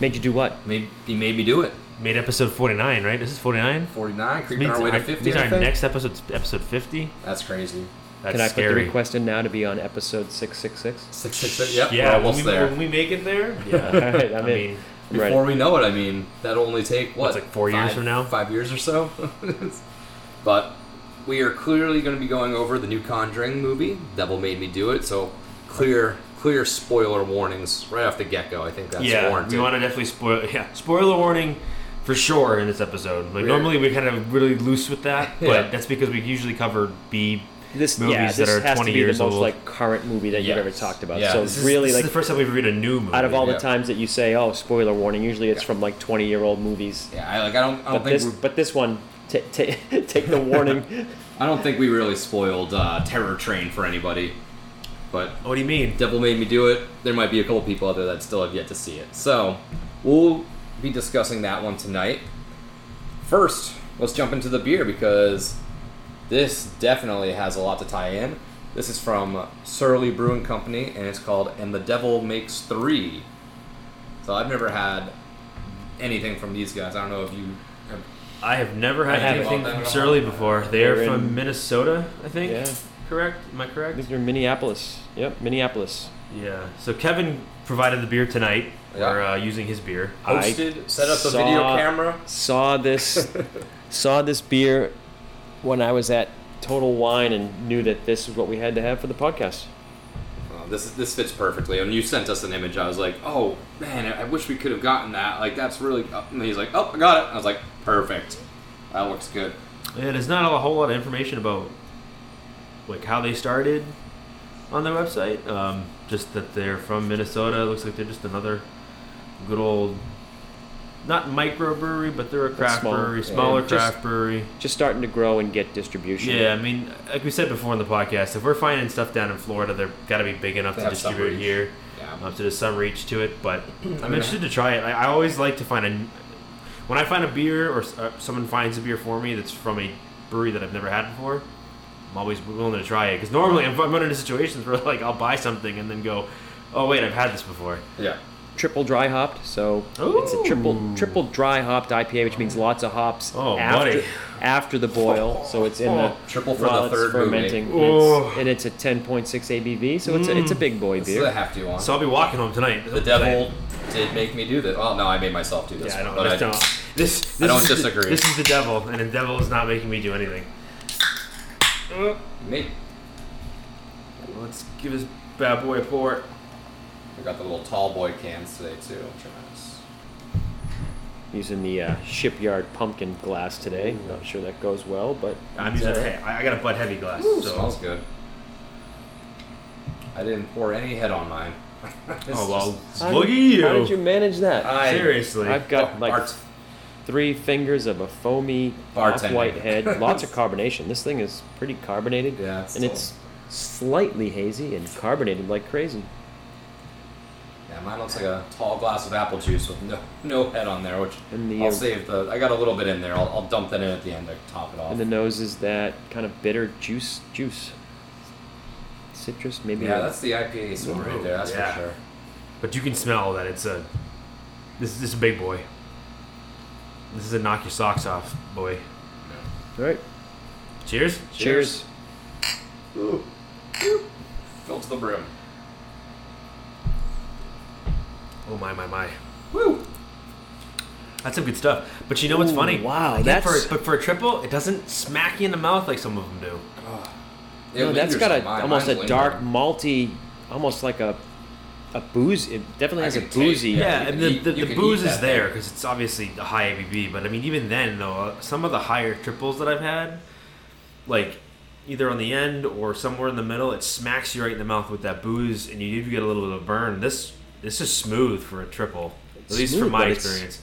Made you do what? Made, he made me do it. Made episode 49, right? This is 49? 49, creeping Means our way to our- 50. means I our think. next episode, episode 50. That's crazy. That's Can I put scary. the request in now to be on episode 666? Six, six, six. Yep, Yeah, we're almost when we, there. when we make it there, yeah. All right, I'm I in. mean, I'm ready. Before we know it, I mean, that'll only take what? What's, like, four years five- from now? Five years or so. but we are clearly going to be going over the new Conjuring movie. Devil made me do it. So clear, clear spoiler warnings right off the get go. I think that's yeah, warranted. we want to definitely spoil. Yeah, spoiler warning for sure in this episode. Like We're- normally we kind of really loose with that, but Yeah. that's because we usually cover B This, movies yeah, that are has 20 to be years the most old. like current movie that you've ever talked about. Yeah. so This This is- really, this like is the first time we've read a new movie. out of all yeah. the times that you say, "Oh, spoiler warning," usually it's from like 20 year old movies. yeah, I like. I don't. I don't But think. this, but this one, ta ta take the warning. I don't think we really spoiled uh, Terror Train for anybody. But what do you mean? Devil Made Me Do It. There might be a couple people out there that still have yet to see it. So, we'll be discussing that one tonight. First, let's jump into the beer because this definitely has a lot to tie in. This is from Surly Brewing Company and it's called And the Devil Makes Three. So, I've never had anything from these guys. I don't know if you have. I have never had I anything from that Surly before. They are They're from in- Minnesota, I think. Yeah. Correct? Am I I correct? think they're Minneapolis. Yep, Minneapolis. Yeah. So Kevin provided the beer tonight. Yeah. We're uh, using his beer. I Hosted, set up the saw- video camera. Saw this, saw this beer when I was at Total Wine and knew that this is what we had to have for the podcast. Oh, this this fits perfectly. When you sent us an image, I was like, "Oh man, I I wish we could have gotten that. Like that's really." uh," And he's like, "Oh, I got it." I was like, "Perfect. That looks good." Yeah, there's not a whole lot of information about like how they started on their website. Um, just that they're from Minnesota. It looks like they're just another good old, not microbrewery, but they're a craft small, brewery, yeah. smaller Just- craft brewery. Just starting to grow and get distribution. Yeah, I mean, like we said before in the podcast, if we're finding stuff down in Florida, they've got to be big enough They to distribute here. Yeah. Um, so there's some reach to it, but I'm interested to try it. I, I always like to find a. When I find a beer or uh, someone finds a beer for me that's from a brewery that I've never had before, I'm always willing to try it. Because normally I'm, I'm running into situations where like I'll buy something and then go, oh wait, I've had this before. Yeah. triple dry hopped, so it's a triple triple dry hopped IPA, which means lots of hops Oh, after buddy. after the boil. So it's in the Triple for the third fermenting, and Oh. it's, and it's a 10.6 ABV. So it's a, it's a mm. big boy This is a beer. one. So I'll be walking home tonight. the devil did make me do this. Well, no, I made myself do this. Yeah, I don't. but I- don't this, this I don't is the- disagree. this is the devil, and the devil is not making me do anything. Me. Let's give this bad boy a pour. We got the little tall boy cans today too. which are nice. Using the uh, shipyard pumpkin glass today. Not sure that goes well, but I'm using. all right. Hey, I I got a butt Heavy glass. Ooh, so. smells good. I didn't pour any head on mine. This Oh well, just- How look at did- you. How did you manage that? I- Seriously. I've got Oh, like Bart's- three fingers of a foamy Bartending. off-white head. Lots of carbonation. This thing is pretty carbonated. Yeah, it's and still- it's slightly hazy and carbonated like crazy. Yeah, mine looks like a tall glass of apple juice with no no head on there, which And the, I'll uh, save the. I got a little bit in there. I'll, I'll dump that in at the end to top it off. And the nose is that kind of bitter juice, juice, citrus, maybe. yeah, that's the IPA smell right there. That's Yeah. for sure. But you can smell that it's a. This, this is a big boy. This is a knock your socks off boy. All right. Cheers. Cheers. Ooh. Filled to the brim. Oh my my my. Woo! That's some good stuff. But you know what's Ooh, funny? wow, Again, that's- for, but for a triple, it doesn't smack you in the mouth like some of them do. It no, that's lingers got a mine. almost a Mine's dark malty, almost like a a booze. It definitely I has a can taste- boozy. Yeah, Yeah, and can the, eat- the, the booze is there because it's obviously a high ABV. But I mean, even then, though, uh, some of the higher triples that I've had, like either on the end or somewhere in the middle, it smacks you right in the mouth with that booze, and you do get a little bit of burn. This this is smooth for a triple, at least smooth, from my experience.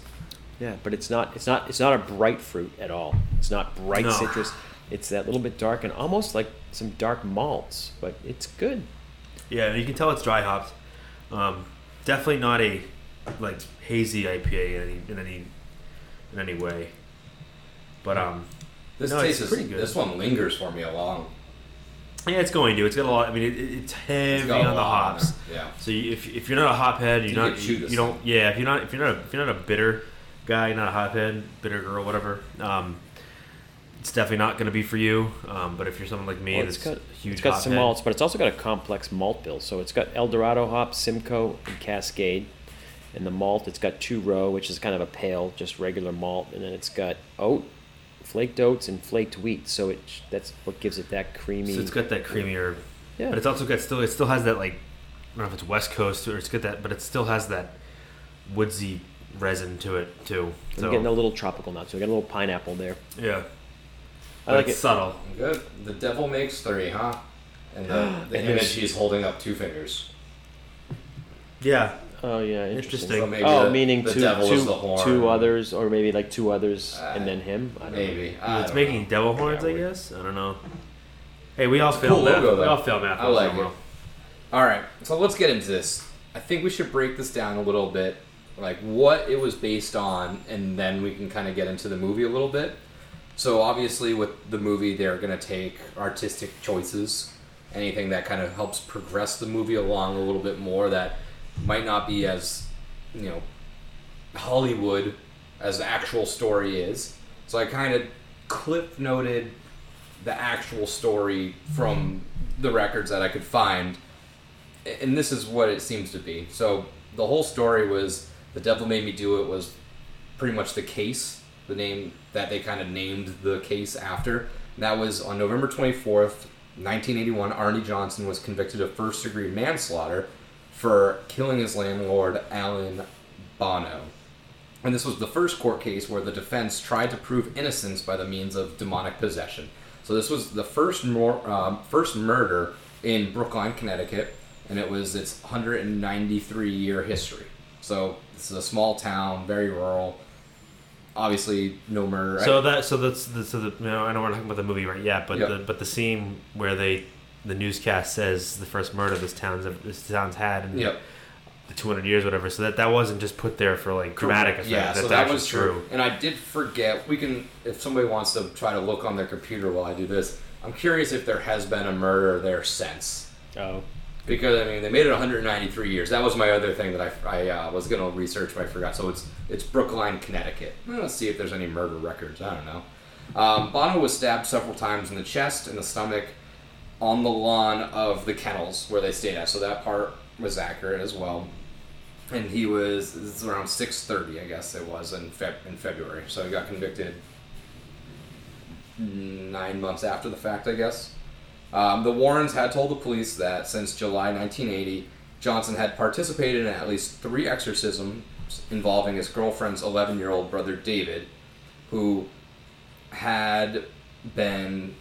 Yeah, but it's not it's not it's not a bright fruit at all. It's not bright No. citrus. It's that little bit dark and almost like some dark malts, but it's good. Yeah, you can tell it's dry hopped. Um, definitely not a like hazy IPA in any in any in any way. But um, This No, it's taste is pretty good. This one lingers for me a long. yeah, it's going to. It's got a lot. I mean, it, it- it's heavy It's on the on hops. Yeah. So you, if, if you're not a hophead, you're You not you, you don't yeah if you're not if you're not a, if you're not a bitter guy, not a hophead, bitter girl, whatever. Um, it's definitely not going to be for you. Um, but if you're someone like me, Well, that's it's got a huge it's got some hophead- malts, but it's also got a complex malt bill. So it's got El Dorado hop, Simcoe, and Cascade. And the malt, it's got two row, which is kind of a pale, just regular malt, and then it's got oat, flaked oats, and flaked wheat. So it that's what gives it that creamy. So it's got that creamier, yeah, but it's also got still it still has that like I don't know if it's West Coast or it's got that, but it still has that woodsy resin to it too. I'm getting a little tropical now, so I got a little pineapple there. yeah, I like it's it. subtle. Good. The devil makes three, huh? And the, the And image there's- he's holding up two fingers. Yeah, Oh yeah, Interesting. interesting. So maybe oh, the- meaning the two, devil two, is the horn. two others, or maybe like two others Uh, and then him. I don't know. Maybe. I it's don't making know. devil horns, Yeah, I weird. guess. I don't know. Hey, we all It's a fail cool math. logo, we all fail math. I like in a it. All right, so let's get into this. I think we should break this down a little bit, like what it was based on, and then we can kind of get into the movie a little bit. So obviously, with the movie, they're going to take artistic choices, anything that kind of helps progress the movie along a little bit more that might not be as, you know, Hollywood as the actual story is. So I kind of cliff noted the actual story from the records that I could find, and this is what it seems to be. So the whole story was the devil made me do it was pretty much the case, the name that they kind of named the case after. That was on November twenty fourth, nineteen eighty one. Arnie Johnson was convicted of first degree manslaughter for killing his landlord Alan Bono. And this was the first court case where the defense tried to prove innocence by the means of demonic possession. So this was the first mor- um, first murder in Brookline, Connecticut, and it was its 193 year history. So this is a small town, very rural. Obviously, no murder. So that so that's the, so the you know, I know we're not talking about the movie right yet, but Yep. the but the scene where they the newscast says the first murder this town's this town's had in Yep. the 200 years whatever. So that that wasn't just put there for like dramatic effect. Yeah, That's so that actually was true. And I did forget. We can, if somebody wants to try to look on their computer while I do this. I'm curious if there has been a murder there since. Oh, Because I mean, they made it 193 years. That was my other thing that I, I uh, was gonna research, but I forgot. So it's it's Brookline, Connecticut. Let's see if there's any murder records. I don't know. Um, Bono was stabbed several times in the chest and the stomach on the lawn of the kennels where they stayed at. So that part was accurate as well. And he was is around 6:30, I guess it was in Feb- in February. So he got convicted nine months after the fact, I guess. Um, the Warrens had told the police that since July 1980, Johnson had participated in at least three exorcisms involving his girlfriend's 11 year old brother David, who had been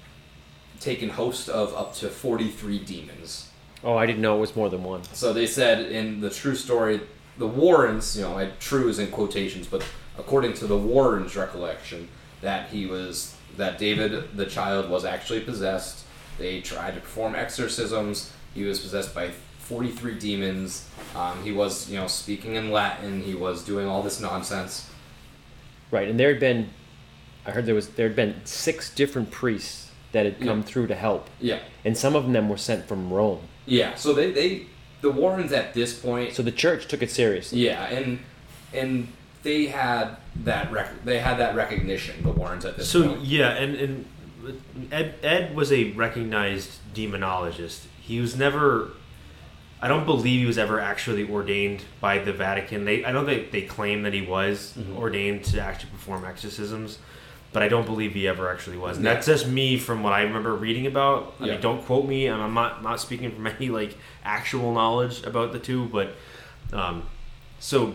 taken host of up to 43 demons. oh, I didn't know it was more than one. So they said in the true story, the Warrens, you know, I true is in quotations, but according to the Warrens' recollection, that he was that David the child was actually possessed. They tried to perform exorcisms. He was possessed by 43 demons. Um, he was, you know, speaking in Latin. He was doing all this nonsense. Right, and there had been, I heard there was there had been six different priests that had come Yeah. through to help, Yeah, and some of them were sent from Rome. yeah. So they, they the Warrens at this point So the church took it seriously. Yeah, and and they had that rec- they had that recognition. The Warrens at this So point. yeah, and and Ed Ed was a recognized demonologist. He was never I don't believe he was ever actually ordained by the Vatican. They I know they they claim that he was Mm-hmm. ordained to actually perform exorcisms, but I don't believe he ever actually was. And Yeah. that's just me from what I remember reading about. I Yeah. mean, don't quote me, and I'm not not speaking from any like actual knowledge about the two, but um, so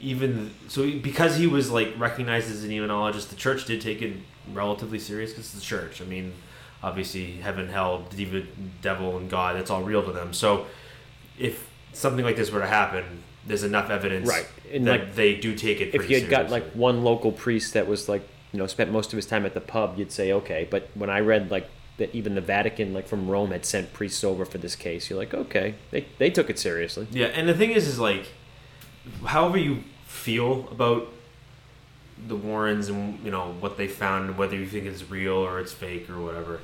even so because he was like recognized as a demonologist, the church did take it relatively serious because it's the church. I mean, obviously heaven, hell, devil, and God, that's all real to them. So if something like this were to happen, there's enough evidence Right. And, that like, they do take it. if you had got seriously. like one local priest that was like you know spent most of his time at the pub you'd say okay but when i read like that even the vatican like from rome had sent priests over for this case you're like okay they, they took it seriously Yeah, and the thing is, is like, however you feel about the Warrens and you know what they found, whether you think it's real or it's fake or whatever,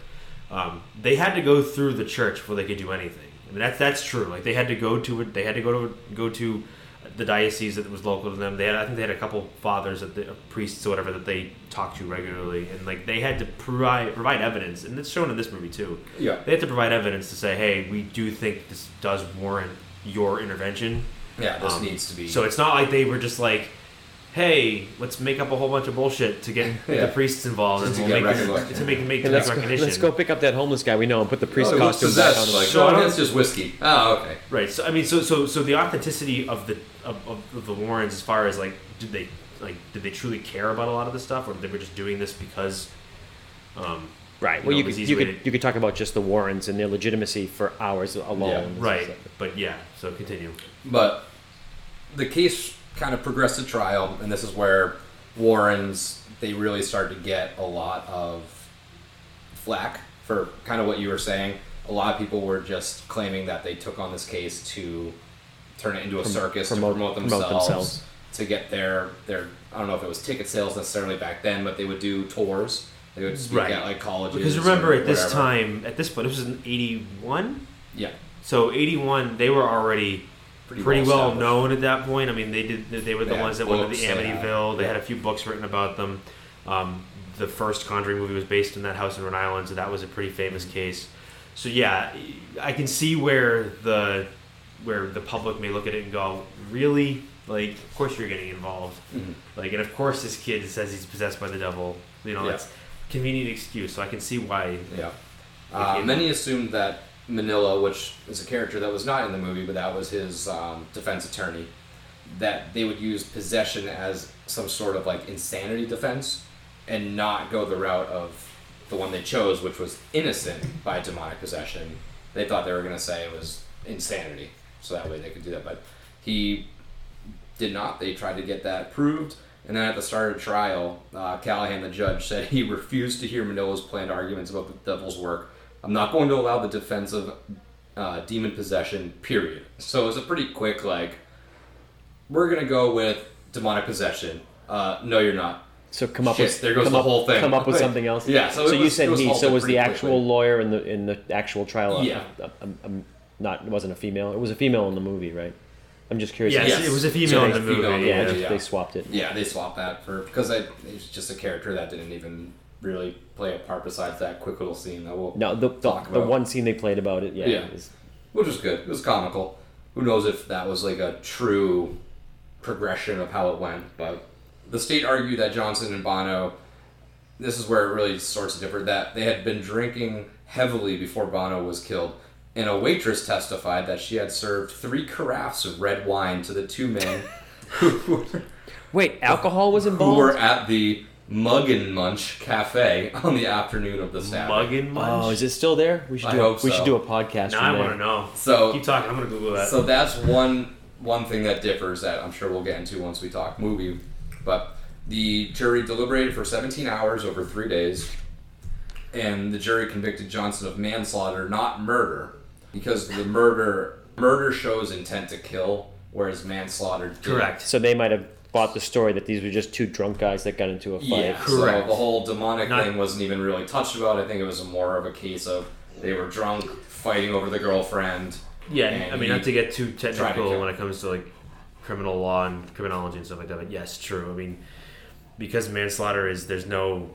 um, they had to go through the church before they could do anything. I mean, that's that's true. Like they had to go to it. They had to go to go to the diocese that was local to them. They had, I think, they had a couple fathers, that the, priests or whatever, that they talked to regularly, and like they had to provide provide evidence, and it's shown in this movie too. Yeah. They had to provide evidence to say, hey, we do think this does warrant your intervention. Yeah, this Um, needs to be. So it's not like they were just like, hey, let's make up a whole bunch of bullshit to get Yeah. the priests involved Just and to we'll get make this, recognition. to make make, Hey, to let's, make go, recognition. let's go pick up that homeless guy we know and put the priest oh, costume back on Like, So oh, I'm- that's just whiskey. Oh, okay. Right. So I mean, so so so the authenticity of the of, of, of the Warrens, as far as like, did they like did they truly care about a lot of this stuff, or they were just doing this because? Um, right you well know, you could, you could to- you could talk about just the warrens and their legitimacy for hours alone right. But yeah. So continue. But the case kind of progressed to trial, and this is where Warrens they really start to get a lot of flack for kind of what you were saying. A lot of people were just claiming that they took on this case to turn it into a circus promote- to promote promote themselves, themselves. to get their their I don't know if it was ticket sales necessarily back then, but they would do tours. They would speak Right. at like colleges. Because remember, at this time, at this point, this was in '81. yeah, So '81, they were already Pretty pretty, well well, known at that point. I mean, they did. They were the ones that went to the Amityville. They had a few books written about them. Um, the first Conjuring movie was based in that house in Rhode Island, so that was a pretty famous case. So yeah, I can see where the where the public may look at it and go, "Really? Like, of course you're getting involved. Mhm. Like, and of course this kid says he's possessed by the devil. You know, Yeah. it's convenient excuse. So I can see why. Yeah. Uh, many assumed that Minnella, which is a character that was not in the movie, but that was his um, defense attorney, that they would use possession as some sort of like insanity defense and not go the route of the one they chose, which was innocent by demonic possession. They thought they were going to say it was insanity, so that way they could do that. But he did not. They tried to get that proved. And then at the start of trial, uh, Callahan, the judge, said he refused to hear Minnella's planned arguments about the devil's work. I'm not going to allow the defense of uh, demon possession, period. So it was a pretty quick, like, we're going to go with demonic possession. Uh, no, you're not. So come up Shit, with there goes come the up, whole thing. Come up with something else. Yeah, so So, it you was- said it was he. So was the actual quickly. lawyer in the in the actual trial? a- Yeah. a- a- a- not it wasn't a female. It was a female in the movie, right? I'm just curious. Yes, Yes. it was a female So in the movie. female in Yeah, just, yeah. they swapped it. Yeah, they swapped that for because I, it's just a character that didn't even really play a part besides that quick little scene that we'll No, the the, Talk the one scene they played about it. Yeah. Yeah. which was good. It was comical. Who knows if that was like a true progression of how it went? But the state argued that Johnson and Bono. This is where it really sorts of differ. That they had been drinking heavily before Bono was killed, and a waitress testified that she had served three carafes of red wine to the two men who were, Wait, alcohol was involved who were at the Mug and Munch Cafe on the afternoon of the stabbing. Muggin munch. Oh, is it still there? We should I do. a, hope We so. should do a podcast. now from I there. want to know. So Keep talking. I'm gonna Google that. So that's one one thing that differs that I'm sure we'll get into once we talk movie. But the jury deliberated for 17 hours over three days, and the jury convicted Johnson of manslaughter, not murder, because the murder murder shows intent to kill, whereas manslaughter did. Correct. So they might have bought the story that these were just two drunk guys that got into a fight. Yeah, Correct. so the whole demonic Not- thing wasn't even really touched about. I think it was more of a case of they were drunk, fighting over the girlfriend. Yeah, I mean, not to get too tried to technical kill. when it comes to like criminal law and criminology and stuff like that. But yes, true. I mean, because manslaughter is there's no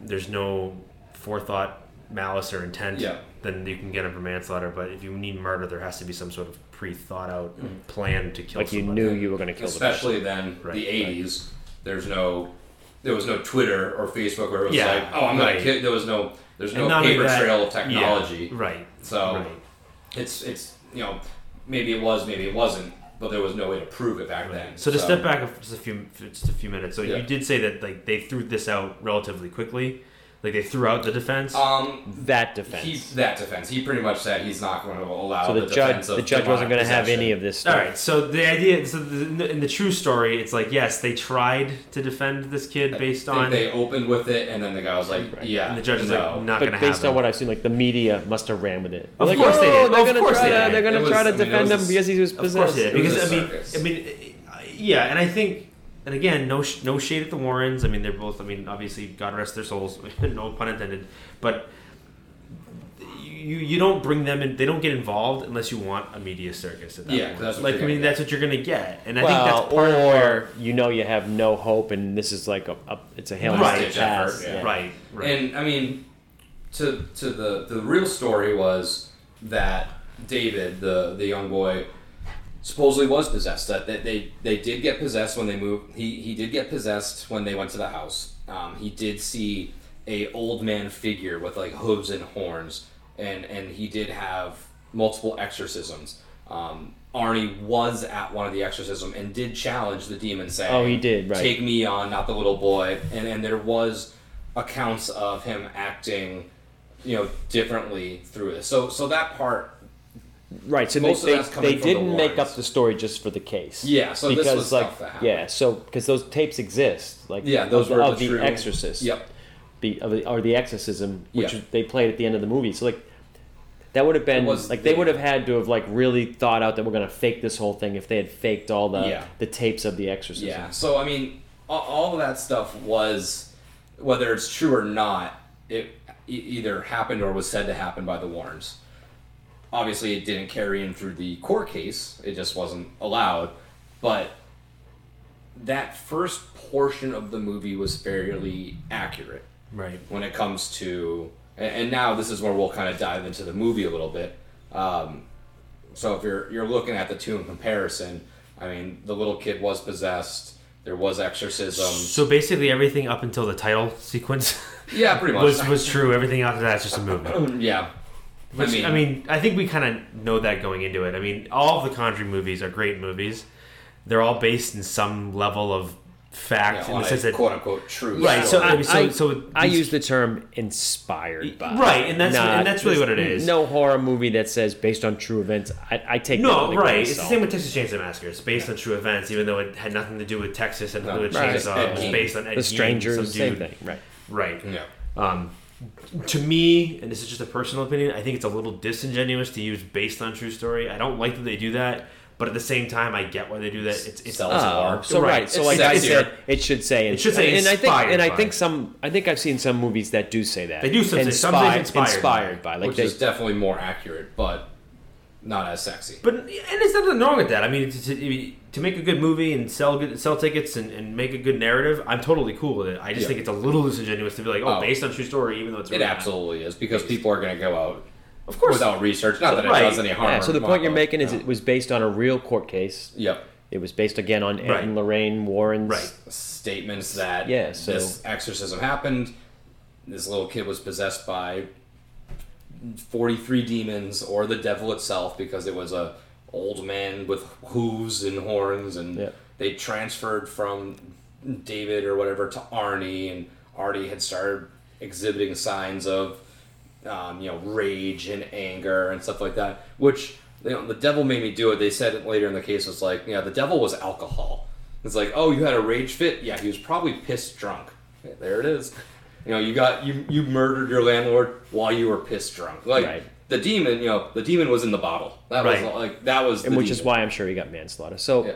there's no forethought, malice, or intent. Yeah. then you can get him for manslaughter. But if you need murder, there has to be some sort of pre-thought out plan to kill. Like you somebody. knew you were going to kill the person. Especially then, Right, the right. '80s. There's no, there was no Twitter or Facebook where it was Yeah, like, oh, I'm gonna right. kill. There was no, there's And no paper that- trail of yeah, technology. right? So right. it's it's you know maybe it was, maybe it wasn't, but there was no way to prove it back then. So to step back just a few just a few minutes. So Yeah. you did say that like they threw this out relatively quickly, like they threw out the defense. um, That defense. he that defense, he pretty much said he's not going to allow so the, the, judge, defense of the judge wasn't going to have any of this All stuff. right. So the idea, so the, in the true story, it's like yes, they tried to defend this kid based on, they opened with it, and then the guy was like, "Yeah," and the judge is no. like not going But to based on it. what I've seen, like the media must have ran with it. Of like, course oh, they did. They're Of going to course try they to, did. they're going to try to I mean, defend him a- because he was possessed. Of possessed. course, it It was because a I mean. I mean, uh, yeah, and I think, and again, no, sh- no shade at the Warrens. I mean, they're both. I mean, obviously, God rest their souls. no pun intended. But you you don't bring them in. They don't get involved unless you want a media circus. At that Yeah, point. that's like I mean, gonna that's what you're gonna get, and I well, think that's part of where. you know you have no hope, and this is like a, a it's a hail Right. mary Ditch pass. yeah. Right, right. And I mean, to to the the real story was that David, the the young boy, supposedly was possessed. That they they, they did get possessed when they moved. He he did get possessed when they went to the house. Um, he did see a old man figure with like hooves and horns, and and he did have multiple exorcisms. Um, Arnie was at one of the exorcism and did challenge the demon, saying, Oh, he did, right. Take me on, not the little boy." And and there was accounts of him acting, you know, differently through this. So so that part Right, so Most of they, that's they, coming they from the didn't make up the story just for the case. Yeah, so this because was like stuff that yeah, so because those tapes exist, like Yeah, those of, were of the the, Exorcist, Yep. the of the, or the Exorcism, which Yeah. they played at the end of the movie. So like that would have been was like they the- would have had to have like really thought out that we're gonna fake this whole thing if they had faked all the Yeah. the tapes of the Exorcism. Yeah. So I mean, all, all of that stuff was, whether it's true or not, it either happened or was said to happen by the Warrens. Obviously, it didn't carry in through the court case; it just wasn't allowed. But that first portion of the movie was fairly accurate right. when it comes to and, now this is where we'll kind of dive into the movie a little bit um, so if you're you're looking at the two in comparison i mean the little kid was possessed there was exorcism So basically, everything up until the title sequence yeah pretty much was was true. Everything after that's just a movie. yeah Which, I mean, I mean, I think we kind of know that going into it. I mean, all of the Conjuring movies are great movies. They're all based in some level of fact yeah, in the a sense that quote unquote true Right, so- I mean, so- I, so I use the term inspired by. Right, and that's- Not- and that's really what it is. No horror movie that says based on true events. I, I take no, with right. It's the same with Texas Chainsaw Massacre. It's based on true events, even though it had nothing to do with Texas and No, with right. Chainsaw. It was based on Ed The Gein, strangers, some same thing. Right. Right. yeah Um, to me, and this is just a personal opinion, I think it's a little disingenuous to use based on true story. I don't like that they do that, but at the same time, I get why they do that. It's it's Sells more. Oh, so right. Right. So It's like I said, it should say It should say and I think inspired and I think some I think I've seen some movies that do say that They do some say- some inspired inspired by like which they is definitely more accurate but not as sexy But and there's nothing wrong with that. I mean, to, to, to make a good movie and sell good, sell tickets and, and make a good narrative, I'm totally cool with it. I just Yeah. think it's a little disingenuous to be like, oh, Oh. based on true story, even though it's it absolutely is because people are going to go out Of course, without research not that Right. it does any harm yeah, so the point you're Well, making is no. it was based on a real court case. yep It was based again on Ed Right. and Lorraine Warren's Right. statements that Yeah, so- this exorcism happened. This little kid was possessed by 43 demons or the devil itself because it was a old man with hooves and horns and Yeah. they transferred from David or whatever to Arnie and Arnie had started exhibiting signs of um, you know rage and anger and stuff like that which you know, the devil made me do it. They said it later in the case was like yeah the devil was alcohol. It's like oh you had a rage fit? Yeah he was probably pissed drunk. Yeah, there it is you know you got you you murdered your landlord while you were pissed drunk like Right. the demon you know the demon was in the bottle that Right. was like that was and the which is why I'm sure he got manslaughter. So yeah.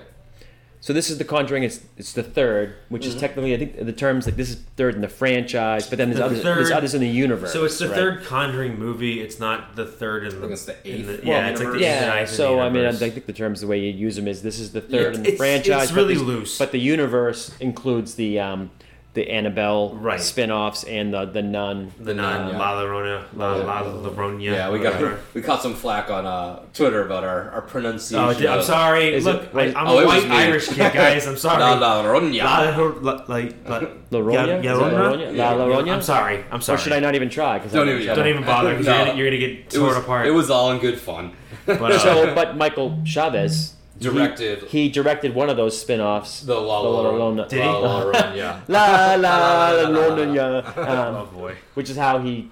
so this is the Conjuring. It's it's the third, which Mm-hmm. is technically I think the terms like this is third in the franchise, but then there's The others third- there's others in the universe. So it's the right? third Conjuring movie. It's not the third in the. it's the in eighth the- yeah, one it's like the universe. Yeah, ninth in so the I mean, I think the terms the way you use them is this is the Yeah, third in the it's- franchise. it's but really the- loose. but the universe includes the um, the Annabelle Right. spin-offs and the the Nun. The nun, yeah. La Llorona, La, La La Llorona. Yeah, we got whatever. we caught some flack on uh, Twitter about our, our pronunciation. Oh, dude, I'm sorry. Is Look, it- I, I'm Oh, a white. Irish kid, guys. I'm sorry. La La Ronya. La, la, like, like, La Llorona? Yeah, La Llorona? Llorona? La Llorona? I'm sorry. I'm sorry. Or should I not even try? Because Don't even- Don't even bother No. you're, gonna, you're gonna get torn apart. it was all in good fun. but, uh, So, but Michael Chaves he- Directed. He, directed one of those spin-offs. The La The La La Llorona. Did he? La La Ronya. La La Llorona, oh um, boy. which is how he.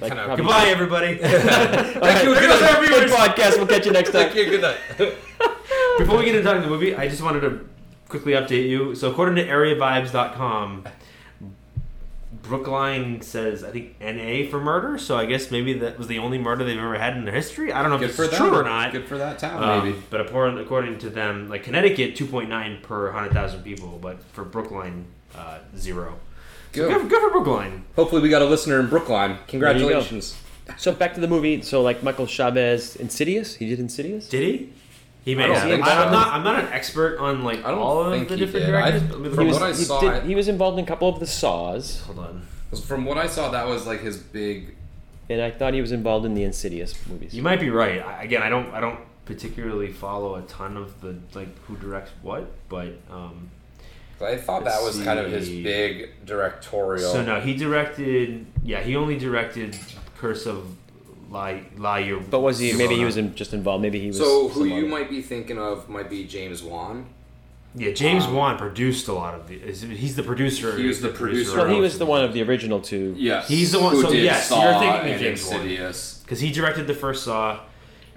Like, Kinda- probably- Goodbye, everybody. All right, you. there goes our podcast. We'll catch you next time. Thank you. Good night. Before we get into talking the movie, I just wanted to quickly update you. So, according to AreaVibes.com, Brookline says I think NA for murder. So I guess maybe that was the only murder they've ever had in their history. I don't know if it's true or not. Good for that town, Um, maybe. But according, according to them, like Connecticut, 2.9 per 100,000 people, but for Brookline, uh, zero. So Good. good, for- good for Brookline. Hopefully, we got a listener in Brookline. Congratulations. So back to the movie. So like Michael Chaves, Insidious. He did Insidious. Did he? He may have. I'm not. I'm not an expert on like I don't all of think the he different did. I- directors. but from He was, what I he, saw, did, I- he was involved in a couple of the Saws, Hold on. From what I saw, that was like his big. and I thought he was involved in the Insidious movies. You might be right. I, again, I don't. I don't particularly follow a ton of the like who directs what, but um, I thought that Let's was kind of his see. big directorial. so no, he directed. Yeah, he only directed Curse of La La Llorona. but was he? Maybe he was in, just involved. Maybe he was. So who some you other- might be thinking of might be James Wan. Yeah, James Um, Wan produced a lot of the. is- He's the producer. He was the producer Well, he was the one of the original two. Yes, He's the one- Who so did yes, Saw you're thinking of and James Wan. Insidious. because he directed the first Saw.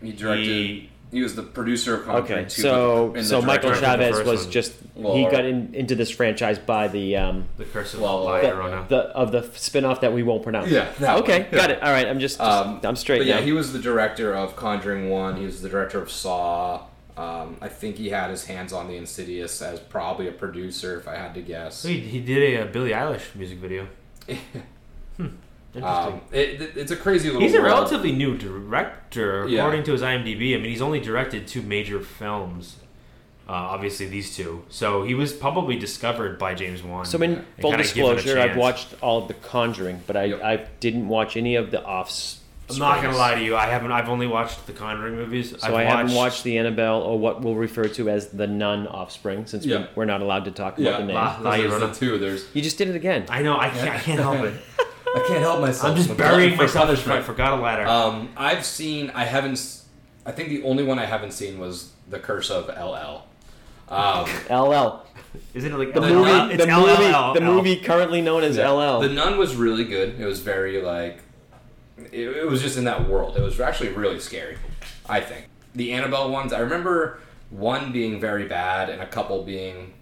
He directed. He- He, was the producer of Conjuring Okay, 2, so but- and the so Michael director. of the Chaves was one. just he got in, into this franchise by the um The Curse of Well, La the- Llorona. the of the spin-off that we won't pronounce. Yeah, that Okay, one. got it. All right, I'm just, just- Um, I'm straight But yeah, now. he was the director of Conjuring One. He was the director of Saw. Um, I think he had his hands on the Insidious as probably a producer, if I had to guess. he, he did a uh, Billie Eilish music video. Hmm. Interesting. Um, it, it- it's a crazy little. He's a world. relatively new director, Yeah. according to his IMDb. I mean, he's only directed two major films. Uh, obviously, these two. So he was probably discovered by James Wan. so in and full kinda given a disclosure, I've watched all of the Conjuring, but I Yep. I didn't watch any of the offs. I'm not gonna lie to you. I haven't. I've only watched the Conjuring movies. So I've I haven't watched the Annabelle or what we'll refer to as the Nun offspring, since Yeah. we, we're not allowed to talk about Yeah, the name. La- La There's the Llorona. two. There's. You just did it again. I know. I can't. I can't help it. I can't help myself. I'm just burying myself. I forgot a ladder. Um, I've seen. I haven't. s- I think the only one I haven't seen was The Curse of LL. Um, LL. Isn't it like The The movie, Nun- It's the movie, LLL. the movie currently known as LL. The Nun was really good. It was very like, it, it was just in that world. It was actually really scary. I think the Annabelle ones. I remember one being very bad and a couple being.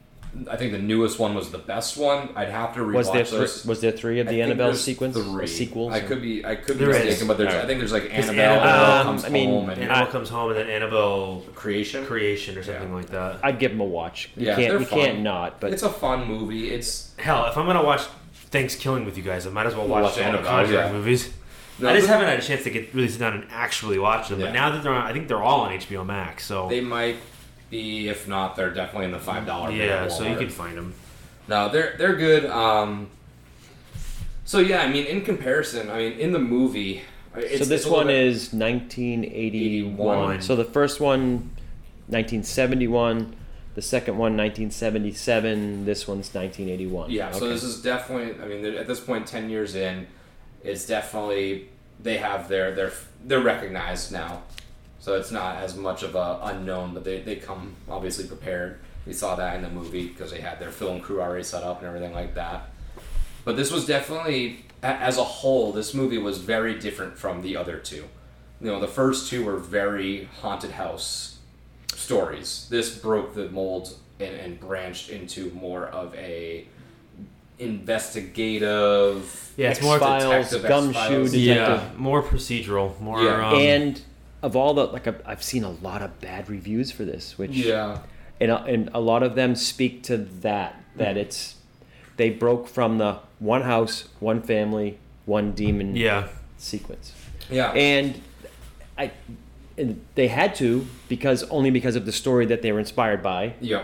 I think the newest one was the best one. I'd have to rewatch was there those. was there three of the think Annabelle there's sequence Three. sequels? I could be. I could be There is. mistaken, but there's. Alright. I think there's like Because Annabelle, Annabelle- comes Um, I mean, home and Annabelle I- comes home and then Annabelle creation. creation or something Yeah. like that. I'd give them a watch. You Yeah, can't, they're you fun. can't not. But it's a fun movie. It's Hell, if I'm gonna watch Thanksgiving with you guys, I might as well watch, Watch the Annabelle, Conjuring yeah. movies. No, I just haven't had a chance to get really sit down and actually watch them. Yeah. But now that they're on, I think they're all on HBO Max. So they might be. If not, they're definitely in the five dollar. yeah, so you can find them. No, they're they're good. Um, so yeah, I mean, in comparison, I mean, in the movie, it's, so this it's one is 1981. 81. So the first one, 1971. The second one, 1977. This one's 1981. yeah. So this is definitely. I mean, at this point, ten years in, it's definitely they have their their they're recognized now. So it's not as much of a unknown, but they, they come obviously prepared. We saw that in the movie because they had their film crew already set up and everything like that. But this was definitely, as a whole, this movie was very different from the other two. You know, the first two were very haunted house stories. This broke the mold and, and branched into more of a investigative. Yeah, it's more X-Files, detective Gumshoe detective. Yeah, more procedural, more. Yeah. Um, and of all the like, I've, seen a lot of bad reviews for this, which Yeah. and a, and a lot of them speak to that that hmm. it's they broke from the one house, one family, one demon yeah, sequence, Yeah. and I and they had to because only because of the story that they were inspired by. yeah.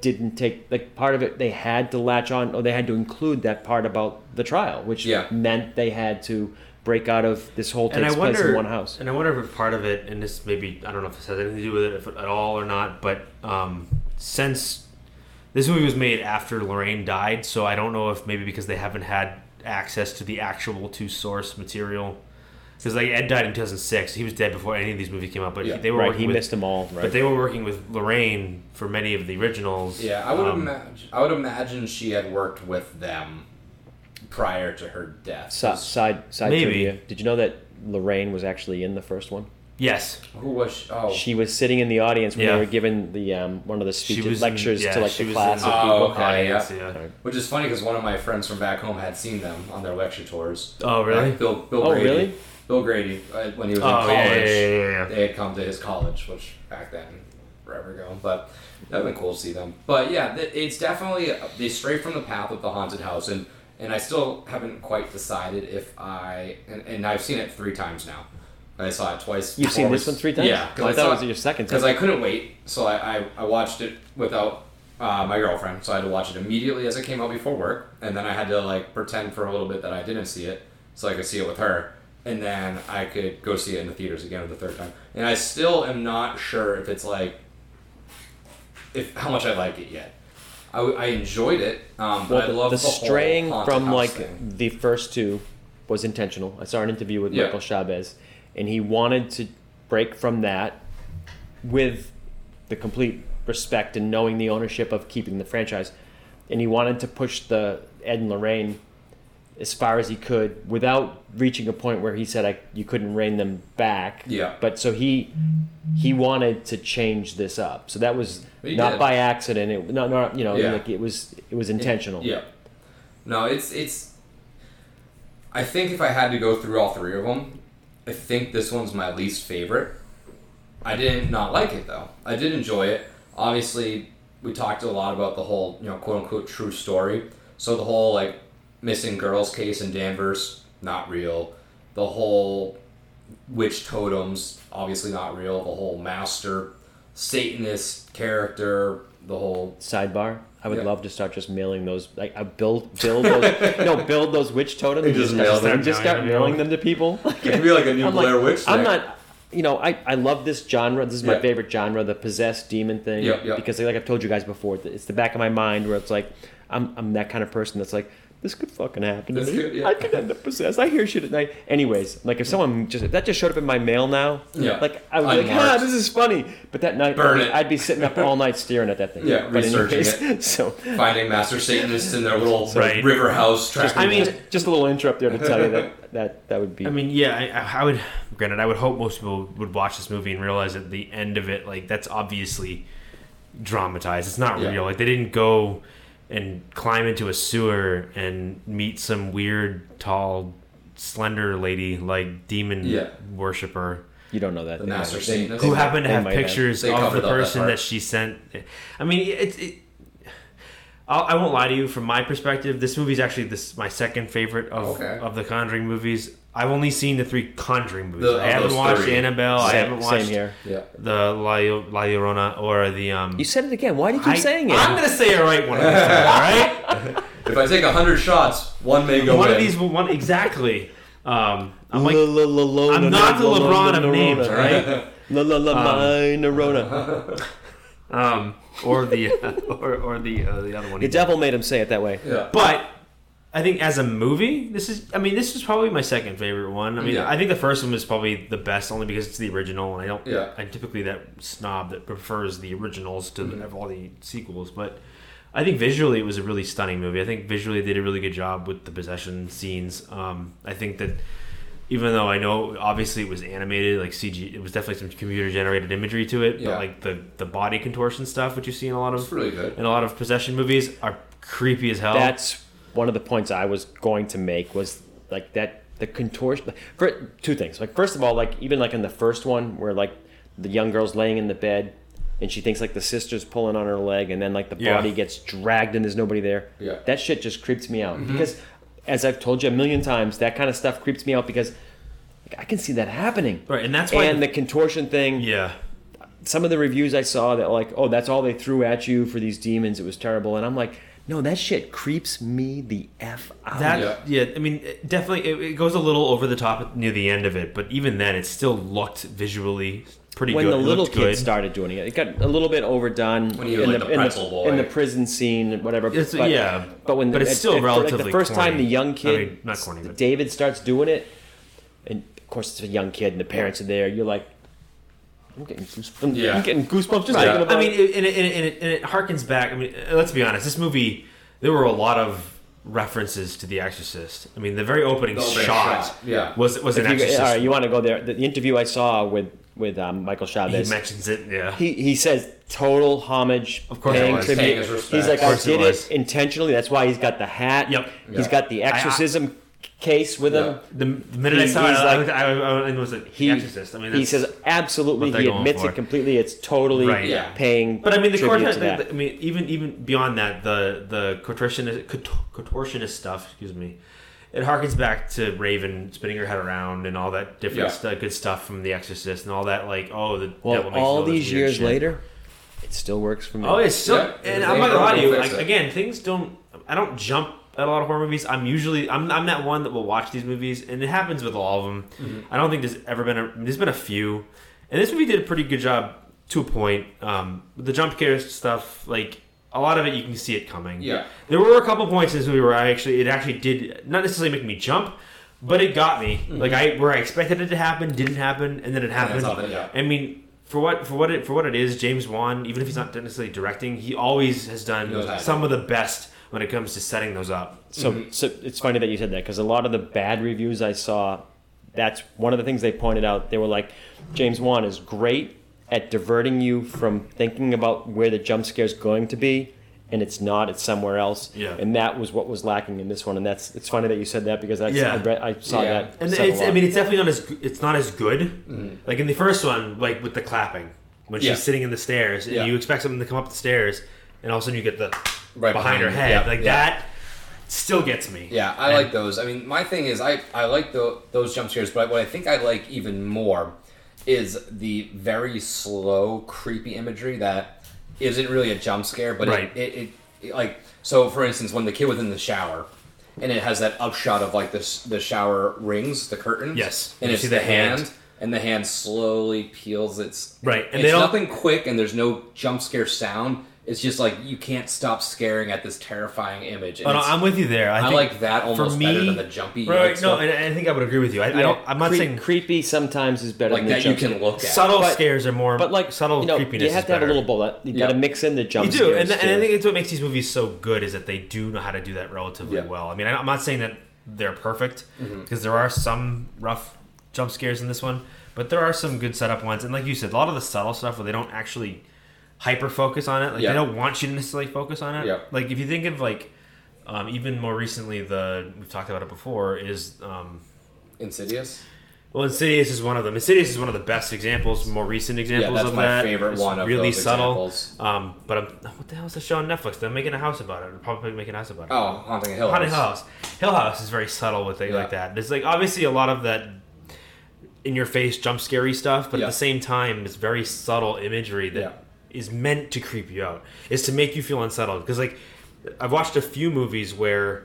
didn't take like part of it. They had to latch on, or they had to include that part about the trial, which Yeah. meant they had to break out of this whole and takes I place wonder, in one house. and I wonder if part of it, and this maybe I don't know if this has anything to do with it if, at all or not, but um, since this movie was made after Lorraine died, so I don't know if maybe because they haven't had access to the actual two source material, because like Ed died in 2006, he was dead before any of these movies came out, but Yeah. they were Right, working he with, missed them all. Right. but they were working with Lorraine for many of the originals. Yeah, I would Um, imagine. I would imagine she had worked with them prior to her death. Si- side side Maybe. trivia. Did you know that Lorraine was actually in the first one? Yes, Who was she? Oh, She was sitting in the audience when Yeah. they were giving the um, one of the She speeches was in- lectures yeah, to like the class in- of Oh, people. okay. yeah. yeah. which is funny because one of my friends from back home had seen them on their lecture tours. Oh, really? Like Bill, Bill Oh, Grady. really? Bill Grady, uh, when he was in Oh, college, yeah, yeah, yeah, yeah, yeah. they had come to his college, which back then, forever ago. But that'd been cool to see them. But yeah, it's definitely they stray from the path of the haunted house, and and I still haven't quite decided if I and, and I've seen it three times now. I saw it twice. You've seen this one three times? Yeah, Oh, I thought it was your second because I couldn't wait, so I, I, I watched it without uh, my girlfriend, so I had to watch it immediately as it came out before work, and then I had to like pretend for a little bit that I didn't see it, so I could see it with her, and then I could go see it in the theaters again for the third time, and I still am not sure if it's like if how much I like it yet. I, I enjoyed it, um, but Well, I the, love the the, straying from like thing. the first two was intentional. I saw an interview with Yeah. Michael Chaves, and he wanted to break from that with the complete respect and knowing the ownership of keeping the franchise, and he wanted to push the Ed and Lorraine as far as he could without reaching a point where he said I you couldn't rein them back. Yeah. But so he he wanted to change this up. So that was not did. by accident. It not not you know Yeah. like it was it was intentional. Yeah. No, it's it's. I think if I had to go through all three of them, I think this one's my least favorite. I didn't not like it though. I did enjoy it. Obviously, we talked a lot about the whole you know quote unquote true story. So the whole like missing girls case in Danvers not real. The whole witch totems obviously not real. The whole master Satanist character. The whole Sidebar. I would Yeah. love to start just mailing those. Like, I build, build those. no, build those witch totems. and just just, mail them. just start Mailing mailing them. them to people. it could be like a new I'm Blair like, Witch. I'm not. You know, I, I love this genre. This is my Yeah. favorite genre, the possessed demon thing. Yep, yep. Because like I've told you guys before, it's the back of my mind where it's like, I'm I'm that kind of person that's like, this could fucking happen to This me. could- yeah. I could end up possessed. I hear shit at night. Anyways, like if someone just if that just showed up in my mail now, Yeah. like I was like, Unmarked. ah, this is funny. But that night, Burn I'd, be, it. I'd be sitting up all night staring at that thing. Yeah, but researching anyways, so finding master Satanists in their little Right. river house. Tracking I mean, just a little interrupt there to tell you that that that would be. I mean, yeah, I, I would. Granted, I would hope most people would watch this movie and realize at the end of it, like that's obviously dramatized. It's not Yeah. real. Like they didn't go and climb into a sewer and meet some weird, tall, slender lady like demon Yeah. worshiper you don't know that. the They master might- Satanist. who happened to have might have. pictures of the up that person that she sent. I mean, it's. It, I'll, I won't lie to you. From my perspective, this movie is actually this my second favorite of Okay. of the Conjuring movies. I've only seen the three Conjuring movies. The- I of haven't watched three. Annabelle. I haven't watched here. Yeah. the La, La Llorona or the um. You said it again. Why do you keep I, saying it? I'm gonna say it right one of these times. All right. If I take a hundred shots, one may go one in. of these will one exactly. Um, I'm like, La- la- la- la- I'm la- not the la- la- LeBron la- of la- names, la- right? La la la Um, my neurona. um, or the or, or the uh, the other one. The he did. devil made him say it that way. Yeah. But I think as a movie, this is. I mean, this is probably my second favorite one. I mean, Yeah. I think the first one was probably the best, only because it's the original, and I don't. Yeah. I'm typically that snob that prefers the originals to Mm-hmm. the, all the sequels, but. I think visually it was a really stunning movie. I think visually they did a really good job with the possession scenes. Um, I think that even though I know obviously it was animated, like CG, it was definitely some computer generated imagery to it. Yeah. But like the the body contortion stuff, which you see in a lot of really good. in a lot of possession movies, are creepy as hell. That's one of the points I was going to make was like that the contortion for two things. Like first of all, like even like in the first one where like the young girl's laying in the bed and she thinks like the sister's pulling on her leg and then like the Yeah. body gets dragged and there's nobody there. Yeah. That shit just creeps me out mm-hmm. because as I've told you a million times, that kind of stuff creeps me out because like, I can see that happening. right, and that's why And the contortion thing, Yeah, some of the reviews I saw that like, oh, that's all they threw at you for these demons. It was terrible, and I'm like, no, that shit creeps me the f out. That yeah. I mean, it definitely, it, it goes a little over the top near the end of it, but even then, it still looked visually pretty when good. When the little kid good. started doing it, it got a little bit overdone When he in, was the, the in, pretzel the, boy. in the prison scene, whatever. It's- but, yeah, but when but the, it's still at- at- like relatively the first time the young kid, I mean, not corny, but- David starts doing it, and of course it's a young kid, and the parents are there. You're like, I'm getting goosebumps. Yeah. I'm getting goosebumps just Right. thinking about I mean, it. it, and, it, and, it, and, it, and it harkens back. I mean, let's be honest. This movie, there were a lot of references to The Exorcist. I mean, the very opening The opening shot, shot, yeah. was was an you, Exorcist. all right, you want to go there? The, the interview I saw with with um, Michael he mentions it. Yeah, he, he says total homage. Of course it paying was. tribute. Paying his. He's like, Of I course it did it, was. intentionally. That's why he's got the hat. Yep. He's Yeah. got the exorcism case with him. the, the minute I He- saw it, he's I, like- I, I, I, it was like He, The Exorcist. I mean, he says absolutely. He admits for. it completely. It's totally Right. Yeah. paying. But I mean, the court. contor- I mean, even even beyond that, the the contortionist cont- contortionist stuff. Excuse me. It harkens back to Regan spinning her head around and all that different Yeah. stu- good stuff from The Exorcist and all that. Like, oh, the well, devil makes all these years shit. later, it still works for me. Oh, it's still, Yeah, and they I'm not gonna lie to you. Like, again, things don't. I don't jump at a lot of horror movies. I'm usually I'm I'm that one that will watch these movies, and it happens with all of them. Mm-hmm. I don't think there's ever been a there's been a few, and this movie did a pretty good job to a point. Um, the jump scares stuff, like a lot of it, you can see it coming. Yeah. there were a couple points in this movie where I actually it actually did not necessarily make me jump. But it got me, Mm-hmm. like I where I expected it to happen, didn't happen, and then it happened. yeah. I mean, for what for what it for what it is, James Wan, even if he's not necessarily directing, he always has done knows how to some of the best when it comes to setting those up. So, mm-hmm. so it's funny that you said that because a lot of the bad reviews I saw, that's one of the things they pointed out. They were like, James Wan is great at diverting you from thinking about where the jump scare is going to be, and it's not. It's somewhere else. Yeah. And that was what was lacking in this one. And that's it's funny that you said that because I, Yeah. I, read, I saw Yeah. that. And it's I mean it's definitely not as it's not as good. Mm-hmm. Like in the first one, like with the clapping when she's Yeah. sitting in the stairs, and Yeah. you expect something to come up the stairs, and all of a sudden you get the Right behind, behind her head, Yeah, like yeah. that. Still gets me. Yeah, I And- like those. I mean, my thing is, I I like the, those jump scares, but what I think I like even more is the very slow, creepy imagery that isn't really a jump scare, but Right. it, it, it like so. For instance, when the kid was in the shower, and it has that upshot of like this the shower rings, the curtains. Yes. and You it's see the hand. hand. And the hand slowly peels its Right, and it's nothing quick, and there's no jump scare sound. It's just like you can't stop staring at this terrifying image. And Oh, no, I'm with you there. I, I like that almost me, better than the jumpy. Right, like, no, and I think I would agree with you. I, I don't. I'm not cre- saying creepy sometimes is better like than that you can look at. subtle But- scares are more. But like subtle you know, creepiness. you have to have a little bullet. You Yeah. got to mix in the jump You do, scares and, and I think it's what makes these movies so good is that they do know how to do that relatively Yeah. well. I mean, I'm not saying that they're perfect Mm-hmm. because there are some rough jump scares in this one, but there are some good setup ones. And like you said, a lot of the subtle stuff where they don't actually hyper focus on it, like Yeah. they don't want you to necessarily focus on it. Yeah. Like if you think of like um, even more recently, the we've talked about it before is. Um, Insidious. well, Insidious is one of them. Insidious is one of the best examples, more recent examples that's of my that. favorite It's one of really subtle. Um, but I'm, what the hell is the show on Netflix? They're making a house about it. They're probably making a house about it. Oh, Haunting a Hill. House. House. Hill House is very subtle with things Yeah. like that. There's like obviously a lot of that in your face jump scary stuff, but Yeah. at the same time, it's very subtle imagery that is meant to creep you out. Is to make you feel unsettled. Because like I've watched a few movies where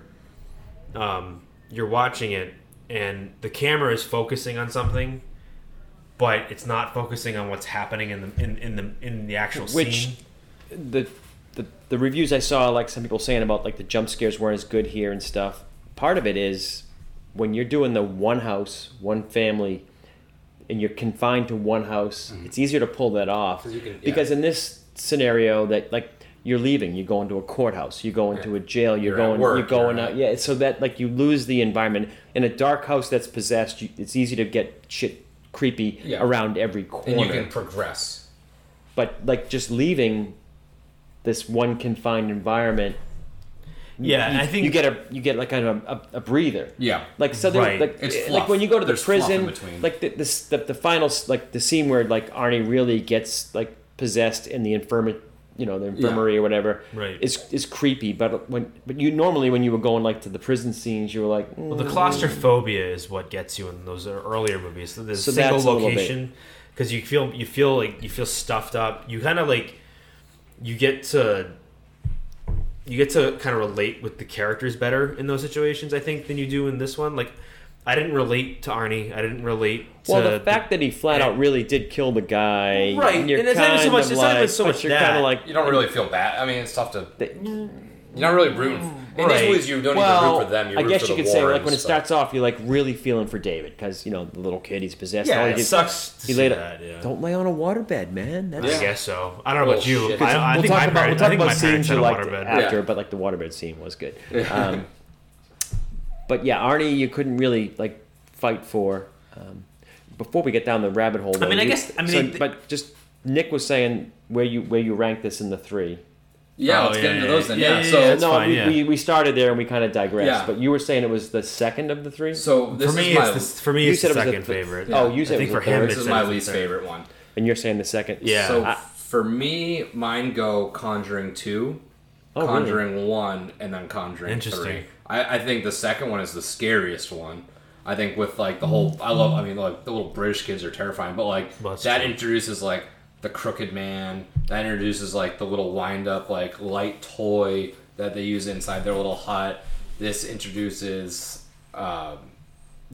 um, you're watching it and the camera is focusing on something, but it's not focusing on what's happening in the in, in the in the actual Which- scene. the, the the reviews I saw, like some people saying about like the jump scares weren't as good here and stuff. Part of it is when you're doing the one house, one family, and you're confined to one house, it's easier to pull that off. Mm-hmm. can- yeah. Because in this scenario, that like you're leaving, you're going to a courthouse, you're going to a jail, you're, You're going, work, you're going you're out, yeah. So that like you lose the environment in a dark house that's possessed. You, it's easy to get shit creepy Yeah. around every corner and you can progress. but like just leaving this one confined environment Yeah, you, I think you get a you get like kind of a, a, breather Yeah. like so there, Right. like It's like when you go to the There's prison between. like the, this the, the final like the scene where like Arnie really gets like possessed in the infirmary you know the infirmary or whatever Right. is is creepy but when but you normally when you were going like to the prison scenes you were like Well, the "Mm." claustrophobia is what gets you in those earlier movies. So there's So single that's a little bit- location. because you feel you feel like you feel stuffed up. You kind of like you get to you get to kind of relate with the characters better in those situations. I think than you do in this one. Like I didn't relate to Arnie. I didn't relate. To Well, the fact that he flat out really did kill the guy, Right, You're and it's not even so much- of it's not even so much You're that. kind of like You don't really feel bad. I mean, it's tough to. They- mm. You're not really rooting. In Right. these movies, you don't even well, root for them. You I guess you could say like and when it starts off, you're like really feeling for David because you know the little kid he's possessed. Yeah, All he it did- sucks to He see laid that, yeah. Don't lay on a waterbed, man. That's, I guess so. I don't know about Oh, you. I, I we'll talk my about, we'll talk about scenes you liked waterbed. after, Yeah. but like the waterbed scene was good. Um, but yeah, Arnie, you couldn't really like fight for. Um, before we get down the rabbit hole, though, mean, I you- guess- I mean, so- they- but just Nick was saying where you where you rank this in the three. Yeah, Oh, let's yeah, get into yeah, those then. yeah, Yeah. yeah, so, yeah, no, fine, we, yeah. we, we started there and we kind of digressed. Yeah. But you were saying it was the second of the three. so this For me, is my it's the, for me You it's the said it was a second th- favorite. Oh, you I said think it for was a him, this is my least favorite one. and you're saying the second. Yeah. So I- for me, mine go Conjuring two, Oh, really? Conjuring one, and then Conjuring Interesting. three. I, I think the second one is the scariest one. I think with like the whole, I love. I mean, like the little British kids are terrifying, but like Well, that's that true. introduces like the crooked man. That introduces like the little wind up like light toy that they use inside their little hut. This introduces um,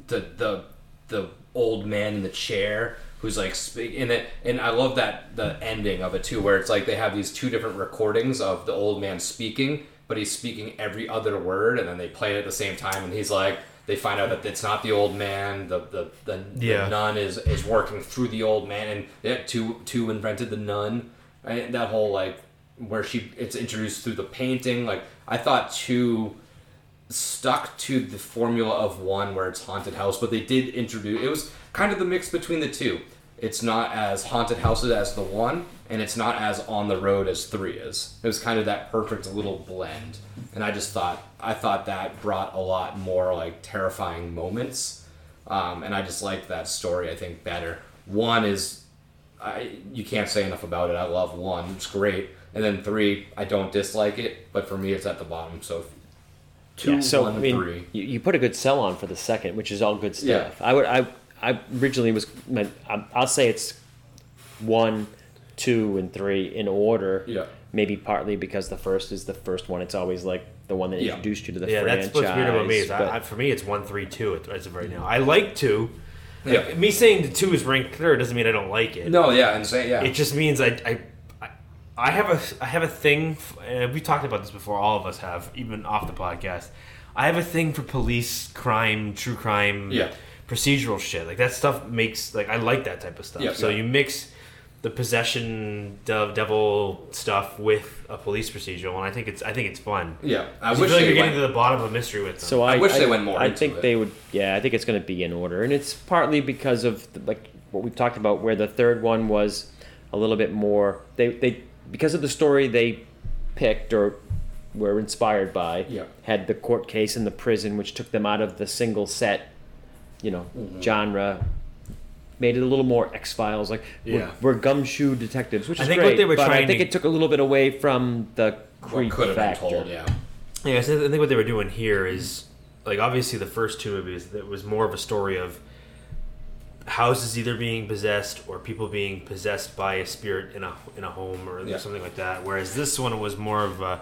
the the the old man in the chair who's like speak it and I love that the ending of it too where it's like they have these two different recordings of the old man speaking but he's speaking every other word and then they play it at the same time and he's like they find out that it's not the old man the the, the, Yeah. the nun is is working through the old man and yeah, two two invented the nun right? that whole like where she it's introduced through the painting like I thought two stuck to the formula of one where it's haunted house, but they did introduce it was kind of the mix between the two. It's not as haunted houses as the one, and it's not as on the road as three is. It was kind of that perfect little blend. And I just thought I thought that brought a lot more like terrifying moments. Um, and I just liked that story I think better. One is I you can't say enough about it. I love one. It's great. And then three, I don't dislike it, but for me it's at the bottom. So two, Yeah, so one, I mean, three. You, you put a good sell on for the second, which is all good stuff. Yeah. stuff. I would, I, I originally was meant. I- I'll say it's one, two, and three in order. Yeah. Maybe partly because the first is the first one. It's always like the one that Yeah. introduced you to the Yeah, franchise. that's what's weird about me. Is I, but- I, for me, it's one, three, two at- as of right now. I like two. Yeah. Like, me saying the two is ranked third doesn't mean I don't like it. No, yeah, and say yeah. It just means I, I, I- I have a, I have a thing. And we talked about this before. All of us have, even off the podcast. I have a thing for police, crime, true crime, Yeah. Procedural shit. Like that stuff makes like I like that type of stuff. Yeah, so yeah. you mix the possession, de- devil stuff with a police procedural, and I think it's, I think it's fun. yeah, I 'Cause you wish feel like they you're went. getting to the bottom of a mystery with them. So I, I wish they went more I into think it. they would. Yeah, I think it's going to be in order, and it's partly because of the, like what we've talked about, where the third one was a little bit more. They they because of the story they picked or were inspired by. Yeah. Had the court case in the prison, which took them out of the single set, you know, Mm-hmm. genre. Made it a little more X Files, like Yeah. we're, we're gumshoe detectives, which I is think what they were but I think to- it took a little bit away from the what creep could have been factor. told, yeah. Yeah, so I think what they were doing here is like obviously the first two movies that was more of a story of houses either being possessed or people being possessed by a spirit in a in a home or Yeah. something like that. Whereas this one was more of a it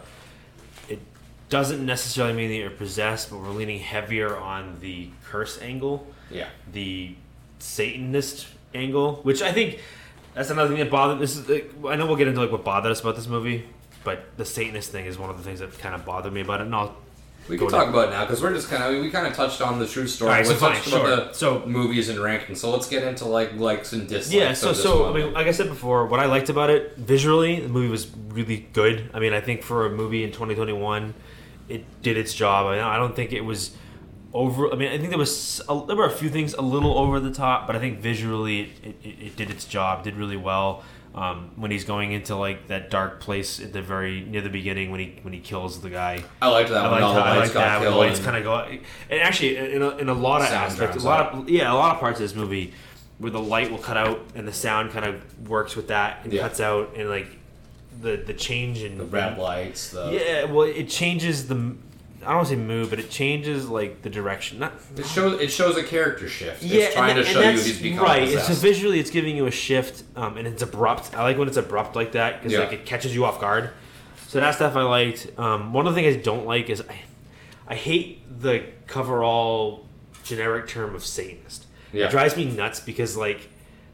doesn't necessarily mean that you're possessed, but we're leaning heavier on the curse angle, Yeah. the Satanist angle, which I think that's another thing that bothered. This is like, I know we'll get into like what bothered us about this movie, but the Satanist thing is one of the things that kind of bothered me about it. And I'll We can talk about it now because we're just kind of we kind of touched on the true story. We so fine, touched sure. the So- movies and rankings. So let's get into like likes and dislikes. Yeah, so so I mean, like I said before, what I liked about it visually, the movie was really good. I mean, I think for a movie in 2021, it did its job. I, I don't think it was over. I mean, I think there was a, there were a few things a little over the top, but I think visually it, it, it did its job, did really well. Um, when he's going into like that dark place at the very near the beginning when he when he kills the guy. I liked that I when like all the that. I lights like got that. The lights kind of go, and actually, in a, in a lot of aspects, a lot of yeah, a lot of parts of this movie where the light will cut out and the sound kind of works with that and Yeah. cuts out and like the the change in the red lights. The Yeah, well, it changes the. I don't want to say mood, but it changes like the direction. Not It shows it shows a character shift. yeah, it's trying and, to and show you he's become right. It's possessed. just visually, it's giving you a shift, um, and it's abrupt. I like when it's abrupt like that because Yeah. like it catches you off guard. So that stuff I liked. Um, one of the things I don't like is I, I hate the coverall generic term of Satanist. Yeah. It drives me nuts because like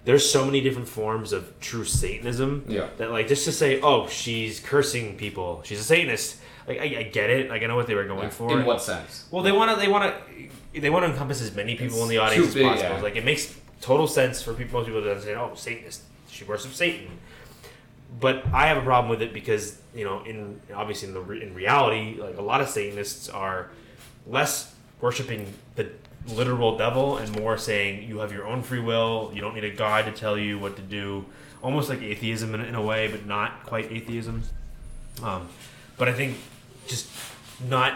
there's so many different forms of true Satanism. Yeah. That like just to say, oh, she's cursing people, she's a Satanist. Like I, I get it. Like I know what they were going for. In what sense? Well, they want to. They want to. They want to encompass as many people It's in the audience as possible. yeah. Like it makes total sense for people, most people to say, "Oh, Satanist. She worships Satan." But I have a problem with it because you know, in obviously in the in reality, like a lot of Satanists are less worshiping the literal devil and more saying you have your own free will. You don't need a god to tell you what to do. Almost like atheism in, in a way, but not quite atheism. Um, but I think just not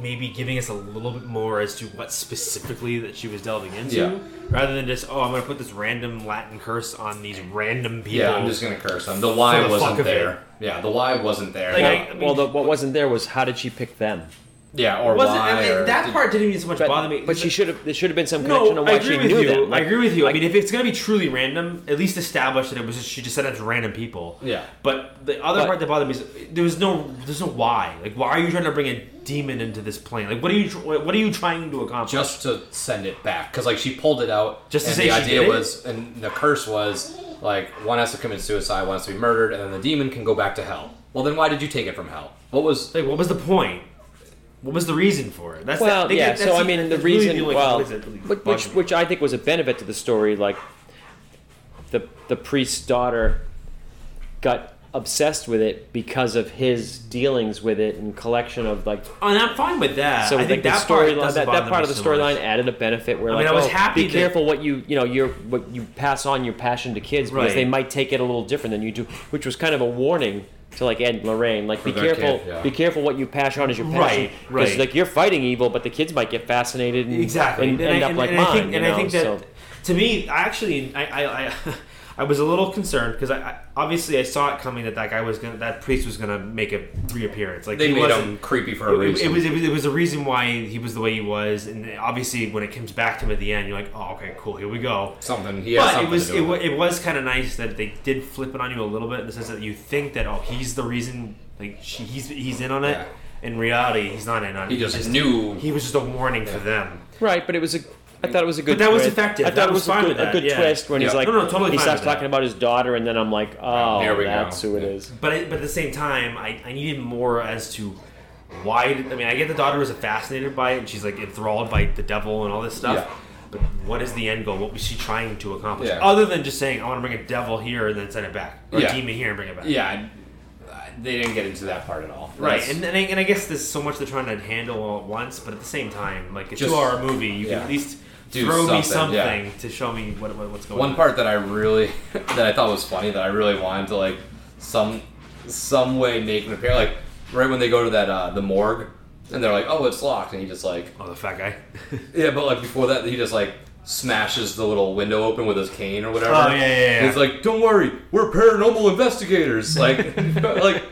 maybe giving us a little bit more as to what specifically that she was delving into, Yeah. rather than just oh, I'm going to put this random Latin curse on these random people. Yeah, I'm just gonna curse them. The why the wasn't fuck of it. there. Yeah, the why wasn't there. Like, Yeah. I- I mean- well, the, what wasn't there was how did she pick them? Yeah, or Wasn't, why? I mean, or that did- part didn't even so much But, bother me. but she should have. There should have been some No, connection on why I agree she with knew you. them. I agree with you. like- I mean, if it's gonna be truly random, at least establish that it was just she just said it to random people. Yeah. But the other But- part that bothered me is there was no there's no why. Like, why are you trying to bring a demon into this plane? Like, what are you what are you trying to accomplish? just to send it back because like she pulled it out Just to and say the she idea did it? was and the curse was like one has to commit suicide one has to be murdered and then the demon can go back to hell well then why did you take it from hell what was like, what was the point? What was the reason for it? That's well, that, yeah. that's So I mean, the that's really reason, well, which which, I think was a benefit to the story, like the the priest's daughter got obsessed with it because of his dealings with it and collection of like Oh, and I'm fine with that. so I think the that part storyline doesn't that, that part of the so storyline added a benefit where I like mean, I was oh, happy be that- careful what you you know your what you pass on your passion to kids because Right. they might take it a little different than you do which was kind of a warning to like Ed and Lorraine like be their careful kid, yeah. be careful what you pass on as your passion Right, because right. like you're fighting evil but the kids might get fascinated and, exactly and, end I, up like mine you and I know, think that to me, I actually, I, I, I, I was a little concerned because I, I obviously I saw it coming that that guy was gonna, that priest was gonna make a reappearance. Like they he made wasn't- him creepy for a It, it, reason it was, it was it was a reason why he was the way he was, and obviously when it comes back to him at the end, you're like, oh, okay, cool, here we go. something he has But something it was to do it, with it was kind of nice that they did flip it on you a little bit in the sense that you think that oh he's the reason like she, he's he's in on it. Yeah. In reality, he's not in on it. He just knew- He was just a warning for them. right but it was a I thought it was a good But that was effective. I thought That it was was, a good, a good yeah. twist when he's like No, no, totally he starts with that. talking about his daughter and then I'm like oh Here we oh, go. that's who it is But I, but at the same time, I, I needed more as to why. Did, I mean, I get the daughter was fascinated by it, and she's like enthralled by the devil and all this stuff. Yeah. But what is the end goal? What was she trying to accomplish? Yeah. Other than just saying, "I want to bring a devil here and then send it back," or Yeah. a demon here and bring it back. yeah they didn't get into that part at all Right, That's- and, and, I, and I guess there's so much they're trying to handle all at once, but at the same time, like a Just- two-hour movie, you yeah. can at least Do throw me something, yeah. to show me what, what what's going one on. One part that I really that I thought was funny that I really wanted to like some some way make an appearance like right when they go to that uh, the morgue and they're like oh it's locked and he just like Oh, the fat guy. yeah but like before that he just like smashes the little window open with his cane or whatever Oh, yeah, yeah, yeah. And he's like don't worry we're paranormal investigators like like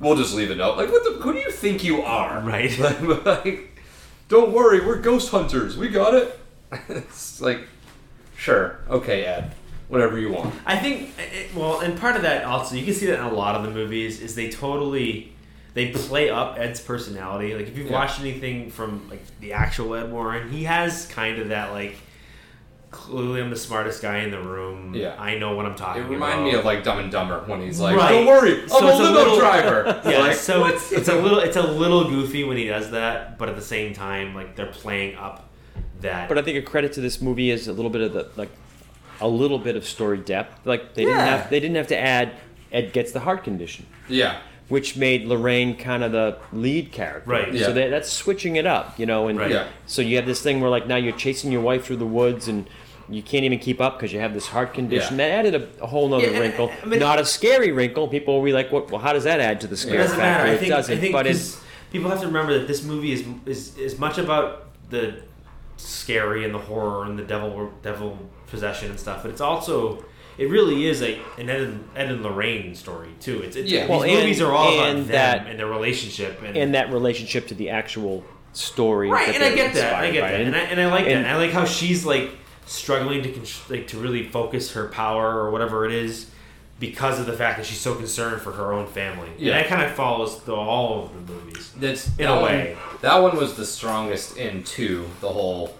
we'll just leave it out like what the who do you think you are Right. like, like, don't worry we're ghost hunters we got it it's like sure okay Ed whatever you want I think, it, well, and part of that also, you can see that in a lot of the movies, is they totally they play up Ed's personality. Like if you've Yeah. watched anything from like the actual Ed Warren, he has kind of that like clearly I'm the smartest guy in the room. Yeah. I know what I'm talking about. It about. me of like Dumb and Dumber when he's like, Right. "Don't worry, I'm So a limo little- driver." yeah, Like, so it's it's a little it's a little goofy when he does that, but at the same time, like they're playing up that. But I think a credit to this movie is a little bit of the like a little bit of story depth. Like they didn't have they didn't have to add Ed gets the heart condition, yeah, which made Lorraine kind of the lead character. Right. Yeah. So that, that's switching it up, you know. And Right. Yeah. so you have this thing where like now you're chasing your wife through the woods and. You can't even keep up because you have this heart condition. Yeah. That added a, a whole nother Yeah, wrinkle. I mean- Not a scary wrinkle. People will be like, "What? Well, how does that add to the It doesn't factor?" matter. I it think, doesn't. I think but 'cause it's people have to remember that this movie is is is much about the scary and the horror and the devil devil possession and stuff, but it's also it really is a an Ed and, Ed and Lorraine story too. It's, it's Yeah. these Well, and- movies are all about them that- and their relationship and, and that relationship to the actual story. right. And I get that. I get by. that. And I, and I like that. and- And I like how she's like struggling to like to really focus her power or whatever it is because of the fact that she's so concerned for her own family. Yeah. And that kind of follows through all of the movies. That's In that a one- way. That one was the strongest in two. The whole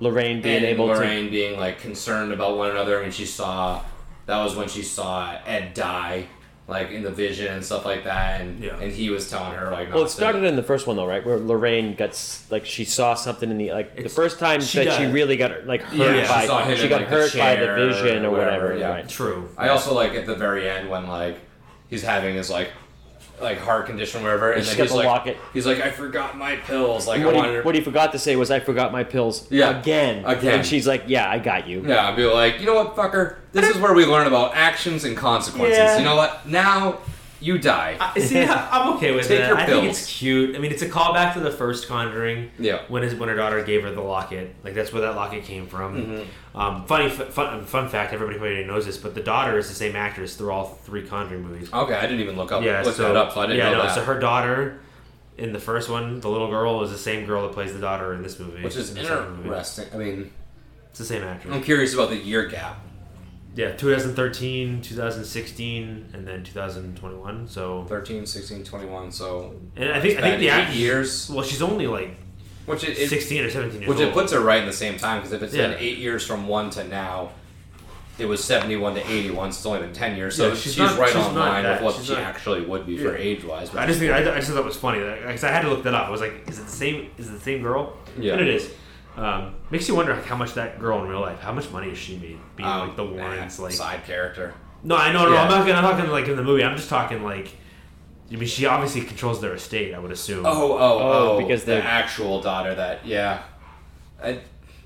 Lorraine being and able to Lorraine being like concerned about one another, and she saw that was when she saw Ed die, like in the vision and stuff like that, and Yeah. and he was telling her like. Well, it started to, in the first one though, right? Where Lorraine got like she saw something in the like the first time she that she really got like hurt Yeah, she by saw him she in, got like, the hurt by the vision or or whatever. whatever, yeah. Right. True. I also like at the very end when like he's having his like like heart condition or whatever, and she's then he's like locket. he's like I forgot my pills. Like And I what, he, wanted. what he forgot to say was, "I forgot my pills." Yeah. again, Again. And she's like, "Yeah, I got you." Yeah, I'd be like, you know what, fucker? This is where we learn about actions and consequences. Yeah. You know what? Now you die. I, see, I'm okay with Take that. your I think pills. it's cute. I mean, it's a callback to the first Conjuring. Yeah. When his when her daughter gave her the locket, like that's where that locket came from. Mm-hmm. Um, funny fun, fun fact, everybody probably knows this, but the daughter is the same actress through all three Conjuring movies. Okay, I didn't even look up yeah, look so that up, so I didn't yeah, know no, that. so her daughter in the first one, the little girl, is the same girl that plays the daughter in this movie, which is in the second movie. interesting. I mean, It's the same actress. I'm curious about the year gap. Yeah, 2013, 2016, and then 2021. So, 13, 16, 21, so and I think I think the eight years. Well, she's only like which it, it 16 or 17 years which old. it puts her right in the same time because if it's Yeah. been eight years from one to now, it was 71 to 81, so it's only been 10 years. So Yeah, she's, she's not- right she's on line with what she's she not- actually would be for age wise. I just think I, I just thought that was funny because I had to look that up. I was like, is it the same? Is it the same girl? Yeah. and it is. Um, makes you wonder like, how much that girl in real life, how much money has she made being Um, like the Warrens? Like, side character. no, I know, no, Yeah. I'm not gonna, I'm not gonna like in the movie. I'm just talking like, I mean, she obviously controls their estate. I would assume. Oh, oh, Oh, oh, because the actual daughter that, yeah. I,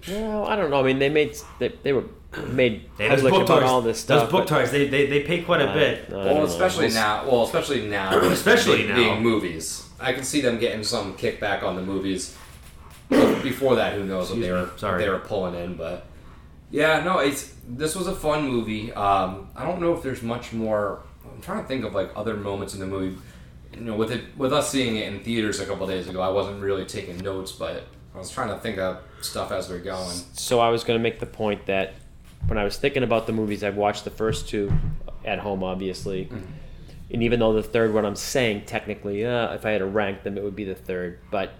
Well, I don't know. I mean, they made they, they were made Hey, those public book about toys, all this stuff. those book but- toys, they, they, they pay quite a Uh, bit. I don't well, especially We'll now. Well, especially now. Especially being, now. being movies. I can see them getting some kickback on the movies. But Before that, who knows what they were me. Sorry. they were pulling in, but yeah, no, it's this was a fun movie. Um, I don't know if there's much more. I'm trying to think of like other moments in the movie. You know, with it with us seeing it in theaters a couple days ago, I wasn't really taking notes, but I was trying to think of stuff as we're going. So I was going to make the point that when I was thinking about the movies, I've watched the first two at home, obviously, Mm-hmm. and even though the third one I'm saying technically, uh, if I had to rank them, it would be the third. But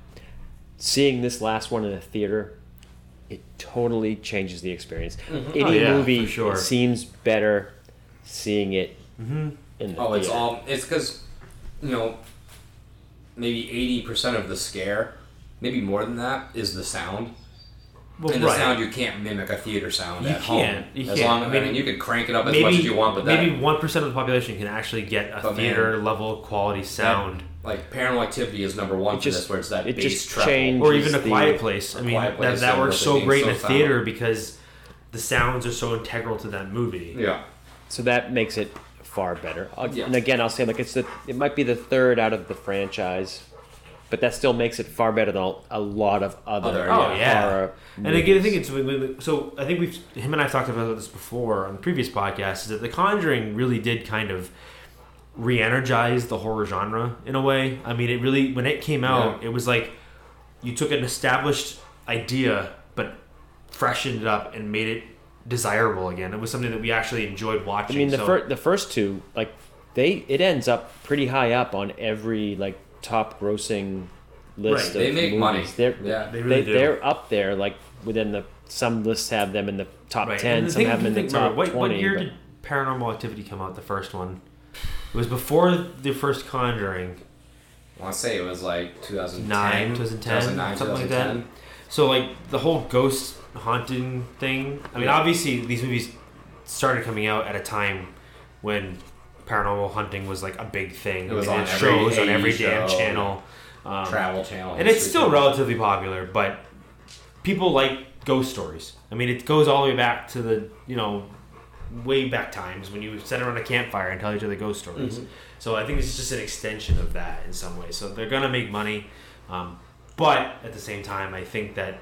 seeing this last one in a theater, it totally changes the experience. Mm-hmm. Any Oh, yeah, movie for sure. seems better seeing it mm-hmm. in the Oh, it's all. It's because, you know, maybe eighty percent of the scare, maybe more than that, is the sound. Well, and the right. sound you can't mimic a theater sound You at home. can't. You as can't. long, I I mean, mean, you could crank it up as maybe much as you want, but maybe one percent of the population can actually get a But man, theater level quality sound. Like Paranormal Activity is number one It for just- this, where it's that it bass just treble. or even a the- quiet place. I mean, Quiet that, Place that and works so great so in a foul. theater because the sounds are so integral to that movie. Yeah, So that makes it far better. Yeah. And again, I'll say like it's the it might be the third out of the franchise, but that still makes it far better than a lot of other. Other, Oh yeah, horror and again, I think it's when- when- so. I think we've him and I've talked about this before on the previous podcast. Is that The Conjuring really did kind of re-energize the horror genre in a way. I mean, it really when it came out, Yeah. it was like you took an established idea but freshened it up and made it desirable again. It was something that we actually enjoyed watching. I mean, the so, first the first two like they it ends up pretty high up on every like top grossing list. Right, of they make movies. money. They're Yeah. They really they, do. are up there like within the some lists have them in the top Right. ten, the some have them in the top remember, what, twenty. What year but- did Paranormal Activity come out? The first one. It was before the first Conjuring. I want to say it was like 2009, 2010, 2009, something like 2010. So like the whole ghost haunting thing. I mean, Yeah. obviously these movies started coming out at a time when paranormal hunting was like a big thing. It was I mean, on it every shows on every damn channel. Um, Travel Channel, and it's still Channel. relatively popular, but people like ghost stories. I mean, it goes all the way back to the you know way back times when you would sit around a campfire and tell each other ghost stories. Mm-hmm. So I think it's just an extension of that in some way. So they're gonna make money, um, but at the same time, I think that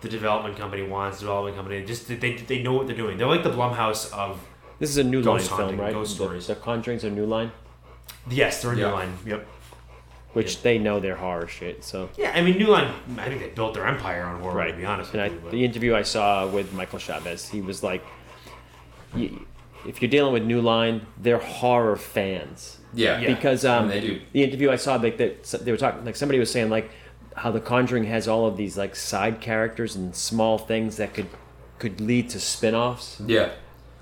the development company wants. The development company just they they know what they're doing. They're like the Blumhouse of This is a new line Ghost film, right? ghost The- stories. The, Conjuring's a new line, yes, they're a new line. Yep. which they know they're horror shit. So Yeah, I mean, New Line. I think they built their empire on horror. right, To be honest and I, you, the interview I saw with Michael Chaves, he was like, you, "If you're dealing with New Line, they're horror fans." Yeah. Yeah. because um, they do. the interview I saw, like they, they were talking, like somebody was saying, like how The Conjuring has all of these like side characters and small things that could could lead to spin-offs. Yeah.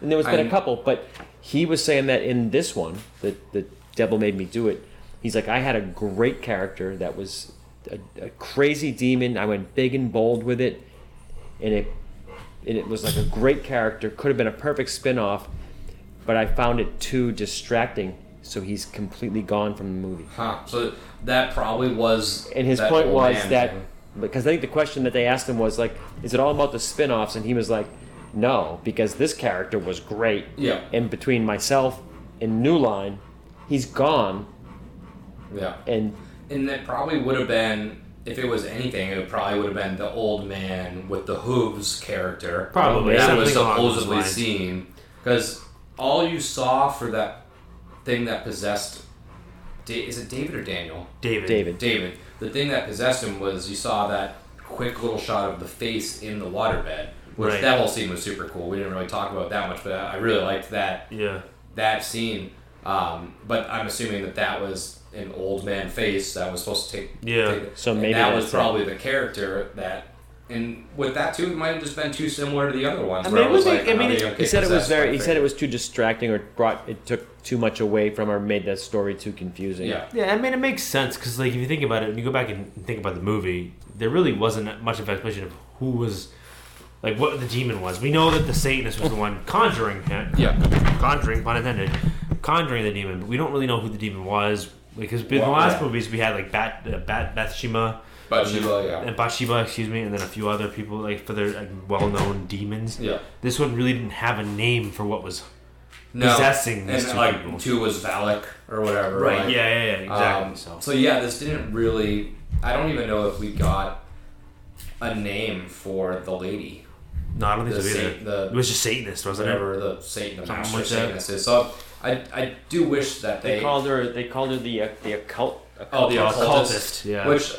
And there was been a couple, but he was saying that in this one, the the devil made me do it. He's like, I had a great character that was a, a crazy demon. I went big and bold with it, and it and it was like a great character. Could have been a perfect spin-off, but I found it too distracting. So he's completely gone from the movie. Huh. So that probably was. And his point was man that because I think the question that they asked him was like, "Is it all about the spin-offs?" And he was like, "No, because this character was great." Yeah. And between myself and New Line, he's gone, Yeah. and And that probably would have been, if it was anything, it probably would have been the old man with the hooves character. Probably, that was something along supposedly seen. Because all you saw for that thing that possessed. Da- is it David or Daniel? David. David. David. The thing that possessed him was you saw that quick little shot of the face in the waterbed. Which Right. that whole scene was super cool. We didn't really talk about it that much, but I really liked that Yeah. that scene. Um, but I'm assuming that that was an old man face that was supposed to take. Yeah. take- So maybe that was that's it. probably the character that. And with that too, it might have just been too similar to the other ones. I mean, it was it was like, like- I mean, they he said it was very. He said it was too distracting, or brought it took too much away from, or made that story too confusing. Yeah. Yeah, I mean, it makes sense because, like, if you think about it, and you go back and think about the movie, there really wasn't much of an explanation of who was, like, what the demon was. We know that the Satanist was the one conjuring him. Yeah. Conjuring, pun intended, conjuring the demon, but we don't really know who the demon was. Because in the Well, last yeah. movies, we had, like, Bat, uh, Bat Bathsheba. But Shiva, yeah. And Bathsheba, excuse me, and then a few other people, like, for their like, well known demons. Yeah. This one really didn't have a name for what was. No. Possessing these and two like people. two was Valak or whatever. Right, like, yeah, yeah, yeah, exactly. Um, so. so yeah, this didn't really. I don't even know if we got a name for the lady. No, I don't think the so either. The- it was just Satanist, wasn't it? whatever the Satan, the master. Satanist is. So I, I do wish that They they, called her. They called her the uh, the occult. oh the Oh, occultist, occultist, yeah. which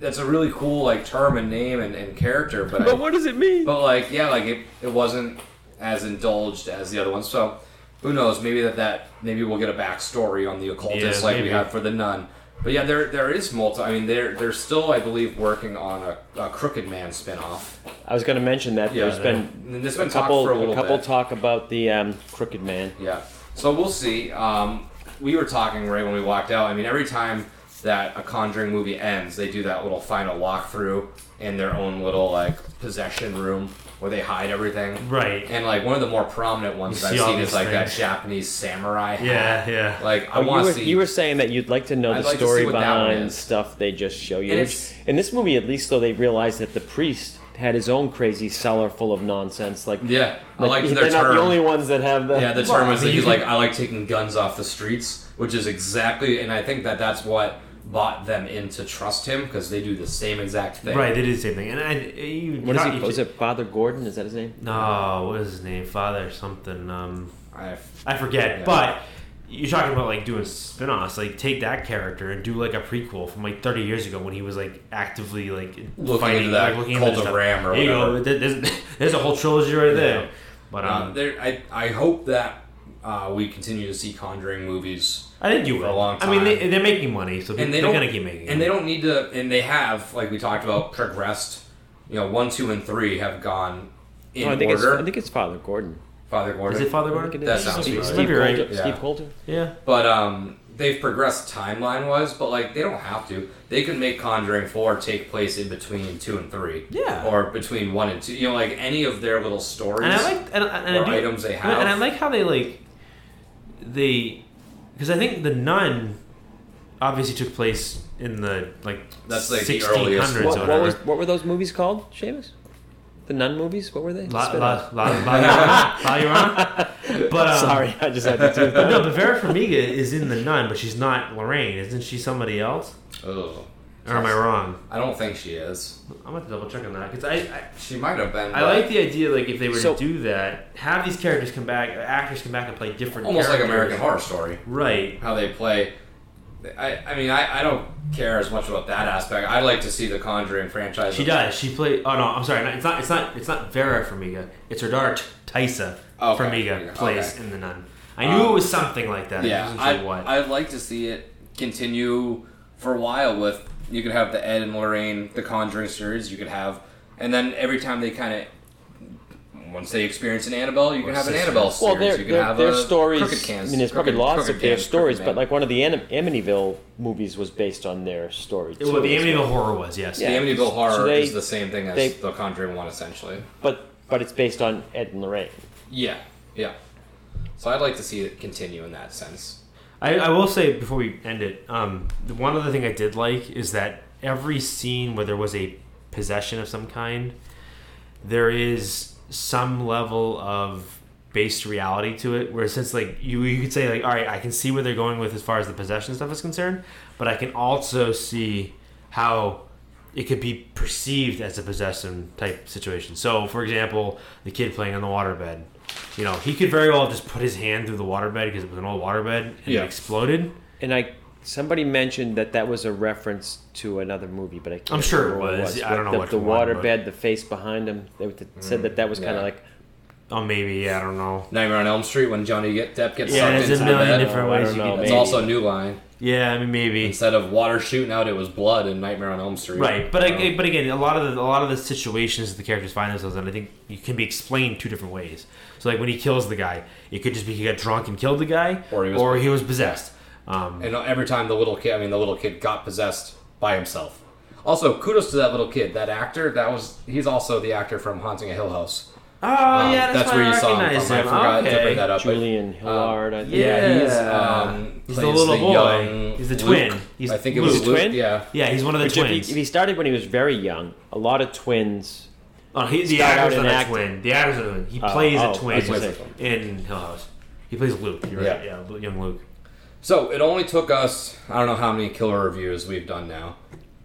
that's a really cool like term and name and, and character, but, I, But what does it mean? but like yeah, like it, it wasn't as indulged as the other ones. So who knows? Maybe that that maybe we'll get a backstory on the occultist Yeah, like maybe. we have for the nun. But yeah, there there is multi. I mean, they're they're still, I believe, working on a, a Crooked Man spinoff. I was going to mention that Yeah, there's been there's a been talk couple for a little a couple bit. talk about the um, Crooked Man. Yeah. So we'll see. Um, we were talking right when we walked out. I mean, every time that a Conjuring movie ends, they do that little final walkthrough in their own little like possession room where they hide everything. Right. And like one of the more prominent ones You I've seen is these like that. Japanese samurai hat. Yeah, yeah. Like I Oh, you, want were, to see. you were saying that you'd like to know I'd the like story what that one behind stuff they just show you. And Which- in this movie, at least, though, they realized that the priest had his own crazy cellar full of nonsense. Like, yeah, I like, like they're their not the only ones that have the. Yeah, the term I was that he's like, I like taking guns off the streets, which is exactly, and I think that that's what bought them in to trust him because they do the same exact thing. Right, they did the same thing. And I, you, What is you- he? Was it Father Gordon? Is that his name? No, what is his name? Father something. Um, I, I forget. Yeah. But you're talking about like doing spin-offs. Like take that character and do like a prequel from like 30 years ago when he was like actively like Looking fighting into that like, looking cult into of stuff. Ram or there you go. whatever. There- There's, there's a whole trilogy right there. But um, um, there, I, I hope that uh, we continue to see Conjuring movies, I think you for a long time. I mean, they, they're making money, so and they're gonna keep making. It. And they don't need to, and they have, like we talked about, progressed. You know, one, two, and three have gone in No, I think it's. I think it's Father Gordon. Father Gordon. Is it Father Gordon? think it That is. sounds Steve, right. Steve Maybe right. Coulter. Yeah. Steve Coulter. Yeah. But um, they've progressed timeline wise, but like they don't have to. They could make Conjuring Four take place in between two and three. Yeah. Or between one and two. You know, like any of their little stories. And I like and, and or I do, items they have. And I like how they like they because I think the nun obviously took place in the like That's, like, the 1600s earliest or What, whatever. what was? What were those movies called, Seamus? The nun movies. What were they? La, Spin-off. la, la, la, la, La Llorona? But um, Sorry, I just had to do But no, but Vera Farmiga is in the nun, but she's not Lorraine. Isn't she somebody else? Oh. Or am I wrong? I don't think she is. I'm gonna double check on that because I, I She might have been. I but like the idea like if they were So- to do that, have these characters come back, actors come back and play different. almost like characters. American Horror Story. Right. How they play. I, I mean, I, I don't care as much about that aspect. I like to see the Conjuring franchise. She does. She played. Oh no, I'm sorry. It's not. It's not. It's not Vera Farmiga. It's her daughter Taissa Okay. Farmiga Okay. plays in the Nun. I knew Um, it was something like that. I Yeah, wasn't I, what. I'd like to see it continue for a while with you could have the Ed and Lorraine the Conjuring series. You could have, and then every time they kind of once they experience an Annabelle, you can Or have an. Annabelle series. Well, their, you can have their a stories. Cans, I mean, there's probably Crooked- lots Crooked of their stories, but like one of the Am- Amityville movies was based on their story. well, too, the as Amityville well. horror was yes. Yeah. the Amityville horror So they- is the same thing as they- the Conjuring one, essentially. But but it's based on Ed and Lorraine. Yeah, yeah. So I'd like to see it continue in that sense. I, I will say before we end it, um, one other thing I did like is that every scene where there was a possession of some kind, there is some level of based reality to it. Where since like you you could say like, all right, I can see where they're going with as far as the possession stuff is concerned, but I can also see how it could be perceived as a possession type situation. So, for example, the kid playing on the waterbed, you know, he could very well have just put his hand through the waterbed because it was an old waterbed and Yeah. it exploded. And I somebody mentioned that that was a reference to another movie, but I can't I'm sure it remember what was. I don't know the, which the one, but- waterbed, the face behind him. They would- said that that was kind yeah. of like Oh, maybe yeah, I don't know. Nightmare on Elm Street when Johnny get, Depp gets Yeah, sucked there's into a million bed. different ways you know, maybe. also a new line. Yeah, I mean maybe. Instead of water shooting out, it was blood in Nightmare on Elm Street. Right, but I, but again, a lot of the, a lot of the situations the characters find themselves in, I think, you can be explained two different ways. So, like when he kills the guy, it could just be he got drunk and killed the guy, Or he was- possessed. Um, And every time the little kid, I mean, the little kid got possessed by himself. Also, kudos to that little kid, that actor. That was he's also the actor from Haunting a Hill House. Oh Um, yeah, that's, why where I you saw him recognize from. I him. forgot to okay. bring that up. but, Julian Hilliard. I think. yeah, he's um, He's the plays little boy. young He's the Luke. twin. He's I think it Luke. was He's a Luke. twin? Yeah, Yeah, he's one of the Which if he, twins. if he started when he was very young, a lot of twins. oh, he, the start out actor's not a twin. The actor's not a twin. He Oh, plays oh, a twin I was gonna say. in Hill House. He plays Luke. You're right. Yeah, young Luke. So it only took us, I don't know how many killer reviews we've done now,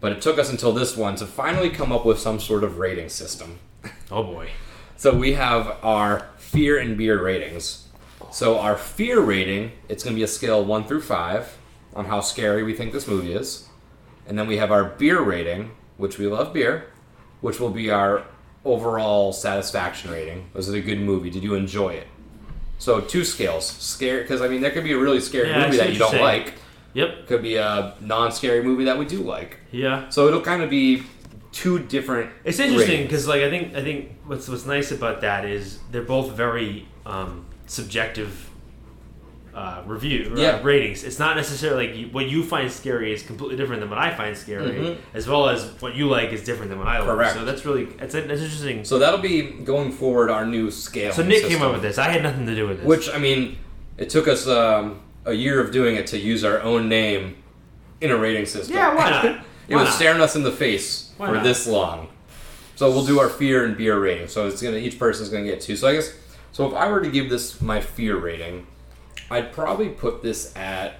but it took us until this one to finally come up with some sort of rating system. Oh boy. So we have our fear and beer ratings. So our fear rating, it's going to be a scale 1 through 5 on how scary we think this movie is. And then we have our beer rating, which we love beer, which will be our overall satisfaction rating. Was it a good movie? Did you enjoy it? So two scales. Scare because I mean there could be a really scary Yeah, movie that you don't saying. like. Yep. Could be a non-scary movie that we do like. Yeah. So it'll kind of be two different. It's interesting because, like, I think I think what's what's nice about that is they're both very um, subjective uh, review uh, Yeah. ratings. It's not necessarily like you, what you find scary is completely different than what I find scary, Mhm. as well as what you like is different than what I like. Correct. So that's really it's, it's interesting. So, So that'll be going forward our new scale. So Nick came up with this. I had nothing to do with this. Which I mean, it took us um, a year of doing it to use our own name in a rating system. yeah, why not? It Why was not? staring us in the face Why for not? this long. So we'll do our fear and beer rating. So it's gonna each person's gonna get two. So I guess so if I were to give this my fear rating, I'd probably put this at.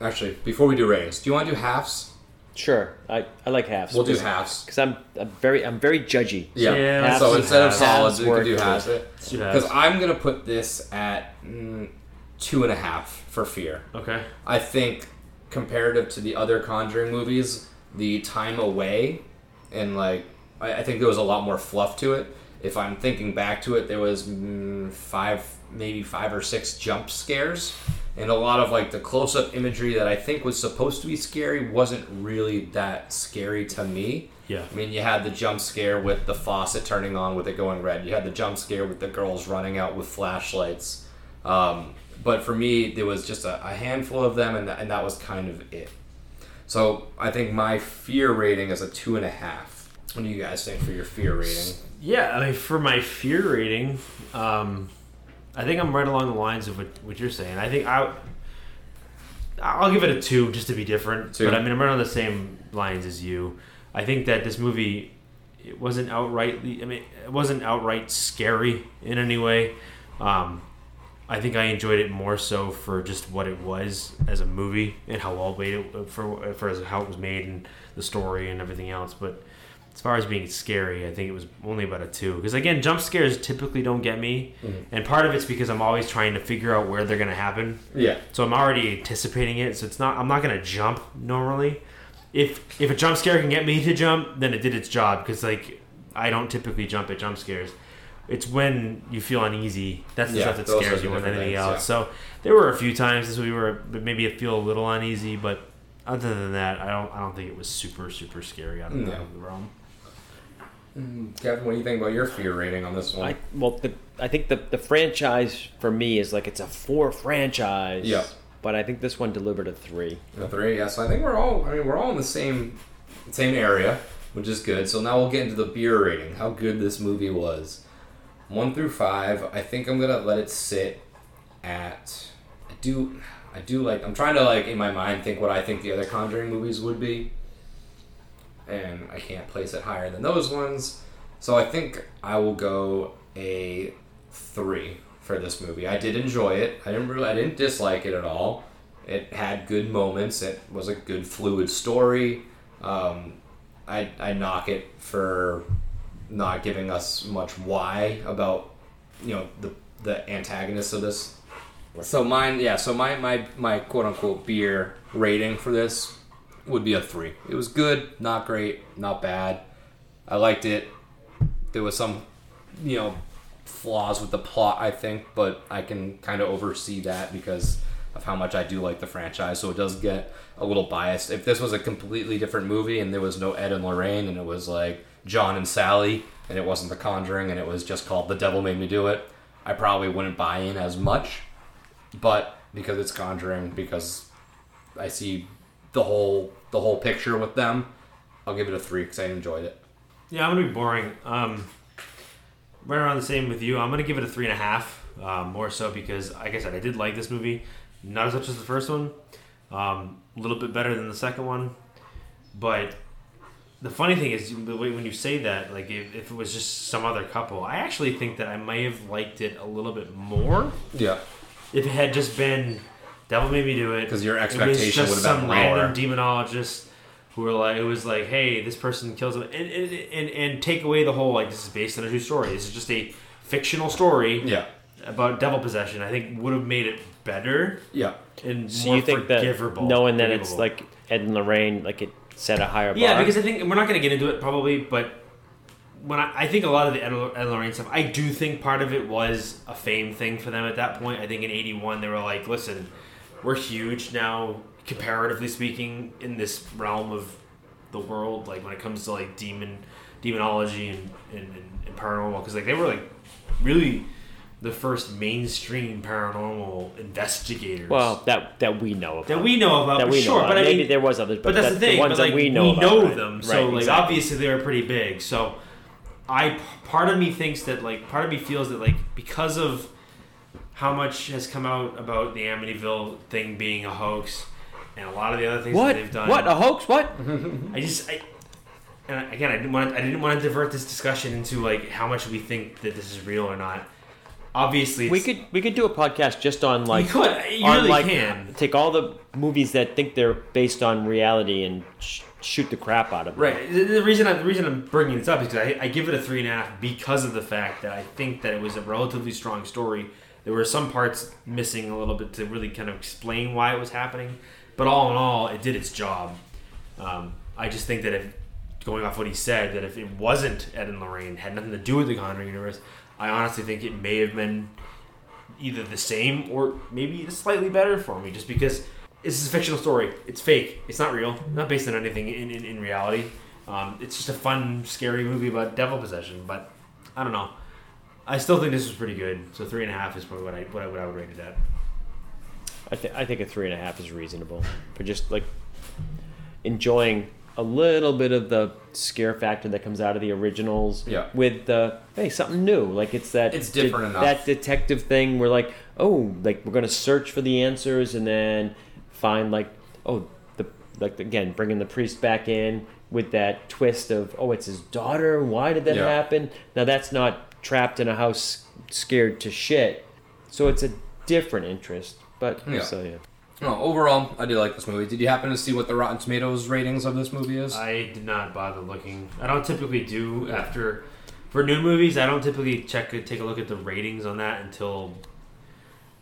Actually, before we do ratings, do you want to do halves? Sure, I, I like halves. We'll do halves. because I'm, I'm very I'm very judgy. Yeah. Yeah, let's so do instead of halves. solids, we Halves can do work. halves. Let's do Because halves. I'm gonna put this at mm, two and a half for fear. okay. I think comparative to the other Conjuring movies, the time away and like I, I think there was a lot more fluff to it. If I'm thinking back to it, there was mm, five, maybe five or six jump scares, and a lot of like the close-up imagery that I think was supposed to be scary wasn't really that scary to me. Yeah. I mean, you had the jump scare with the faucet turning on with it going red. You had the jump scare with the girls running out with flashlights. Um, but for me, there was just a, a handful of them, and, that and that was kind of it. So I think my fear rating is a two and a half. What do you guys think for your fear rating? Yeah, I mean, for my fear rating, um, I think I'm right along the lines of what, what you're saying. I think I, I'll give it a two just to be different. Two. But I mean, I'm right on the same lines as you. I think that this movie, it wasn't outrightly. I mean, it wasn't outright scary in any way. Um, I think I enjoyed it more so for just what it was as a movie and how well made it for for as how it was made and the story and everything else. But as far as being scary, I think it was only about a two. Because again, jump scares typically don't get me, mm-hmm. and part of it's because I'm always trying to figure out where they're gonna happen. Yeah. So I'm already anticipating it. So it's not. I'm not gonna jump normally. If if a jump scare can get me to jump, then it did its job. Because like I don't typically jump at jump scares. It's when you feel uneasy. That's the Yeah, stuff that scares you more than anything else. yeah. So there were a few times this we were maybe I feel a little uneasy, but other than that, I don't I don't think it was super super scary out of the, No. the realm. Mm, Kevin, what do you think about your fear rating on this one? I well, the, I think the the franchise for me is like it's a four franchise. Yeah. But I think this one delivered a three. A three, yeah. So I think we're all. I mean, we're all in the same same area, which is good. So now we'll get into the beer rating. How good this movie was. One through five. I think I'm gonna let it sit at. I do. I do like. I'm trying to like in my mind think what I think the other Conjuring movies would be, and I can't place it higher than those ones. So I think I will go a three for this movie. I did enjoy it. I didn't really. I didn't dislike it at all. It had good moments. It was a good fluid story. Um, I I knock it for not giving us much why about you know the the antagonist of this. So mine, yeah. So my my my quote unquote beer rating for this would be a three. It was good, not great, not bad. I liked it. There was some, you know, flaws with the plot, I think, but I can kind of oversee that because of how much I do like the franchise. So it does get a little biased. If this was a completely different movie and there was no Ed and Lorraine and it was like John and Sally and it wasn't The Conjuring and it was just called The Devil Made Me Do It, I probably wouldn't buy in as much. But because it's Conjuring, because I see the whole the whole picture with them, I'll give it a three because I enjoyed it. Yeah, I'm gonna be boring. Um, right around the same with you. I'm gonna give it a three and a half. Um, more so because, like I said, I did like this movie, not as much as the first one. Um, a little bit better than the second one, but the funny thing is when you say that, like if, if it was just some other couple, I actually think that I may have liked it a little bit more Yeah. if it had just been Devil Made Me Do It. 'Cause your It was expectation just would have been some lower. random demonologist who were like, it was like, hey, this person kills him, and and, and and take away the whole like this is based on a true story. This is just a fictional story Yeah. about devil possession. I think would have made it better Yeah. and So more you think that knowing that it's like Ed and Lorraine, like it set a higher bar. Yeah, because I think we're not going to get into it probably, but when I, I think a lot of the Ed, Ed Lorraine stuff, I do think part of it was a fame thing for them at that point. I think in '81 they were like, "Listen, we're huge now, comparatively speaking, in this realm of the world. Like when it comes to like demon, demonology and and, and, and paranormal, because like they were like really." The first mainstream paranormal investigators. well, that that we know about. that we know about, uh, That for we know sure. about. But I Maybe mean, there was others, but, but that's that- the thing. ones but like that we know, about, right? them, Right, so like exactly. obviously they were pretty big. So I part of me thinks that like part of me feels that like because of how much has come out about the Amityville thing being a hoax and a lot of the other things What? that they've done. What a hoax? What? I just I. And again, I didn't want to, I didn't want to divert this discussion into like how much we think that this is real or not. Obviously, we could we could do a podcast just on like you could you on really like can take all the movies that think they're based on reality and sh- shoot the crap out of them. Right. The, reason I, the reason I'm bringing this up is because I, I give it a three and a half because of the fact that I think that it was a relatively strong story. There were some parts missing a little bit to really kind of explain why it was happening, but all in all, it did its job. Um, I just think that if going off what he said, that if it wasn't Ed and Lorraine, had nothing to do with the Conjuring universe, I honestly think it may have been either the same or maybe slightly better for me, just because this is a fictional story. It's fake. It's not real. Not based on anything in, in, in reality. Um, it's just a fun, scary movie about devil possession. But I don't know. I still think this was pretty good. So three and a half is probably what I what I, what I would rate it at. I, th- I think a three and a half is reasonable for just like enjoying a little bit of the scare factor that comes out of the originals Yeah. with the hey something new like it's that It's different enough. that detective thing where like oh like we're gonna search for the answers and then find like oh the like again bringing the priest back in with that twist of oh it's his daughter why did that Yeah. happen now that's not trapped in a house scared to shit so it's a different interest, but Yeah. so yeah. No, overall, I do like this movie. Did you happen to see what the Rotten Tomatoes ratings of this movie is? I did not bother looking. I don't typically do after for new movies. I don't typically check and take a look at the ratings on that until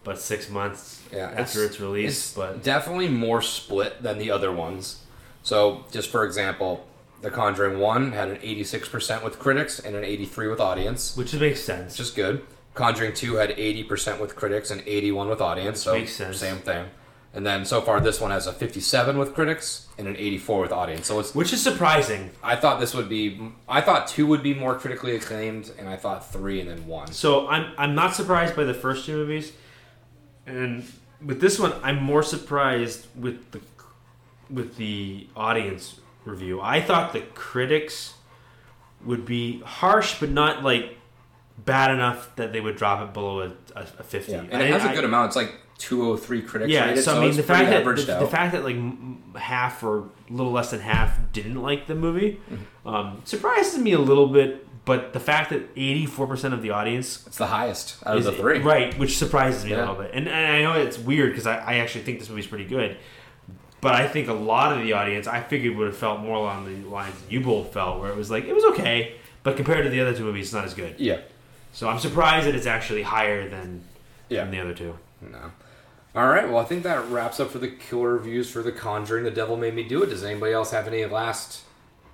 about six months Yeah, after it's, released. It's but definitely more split than the other ones. So, just for example, The Conjuring 1 had an 86% with critics and an 83 with audience, which makes sense. which is good. Conjuring 2 had 80% with critics and 81 with audience, so makes sense. same thing. And then so far this one has a 57 with critics and an 84 with audience. So it's which is surprising. I thought this would be I thought 2 would be more critically acclaimed and I thought 3 and then 1. So I'm I'm not surprised by the first two movies, and with this one, I'm more surprised with the with the audience review. I thought the critics would be harsh, but not like bad enough that they would drop it below a, a, a 50. Yeah. And it has a a good amount. It's like 203 critics Yeah, rated, so, so, I mean the fact that the, the fact that like half or a little less than half didn't like the movie Mm-hmm. um, surprises me a little bit. But the fact that eighty four percent of the audience it's the highest out of is the 3. right, which surprises me a little bit. And, and I know it's weird because I, I actually think this movie's pretty good. But I think a lot of the audience, I figured would have felt more along the lines that you both felt, where it was like it was okay, but compared to the other two movies, it's not as good. Yeah. So I'm surprised that it's actually higher than Yeah. than the other two. No. All right. Well, I think that wraps up for the killer reviews for The Conjuring. The Devil Made Me Do It. Does anybody else have any last,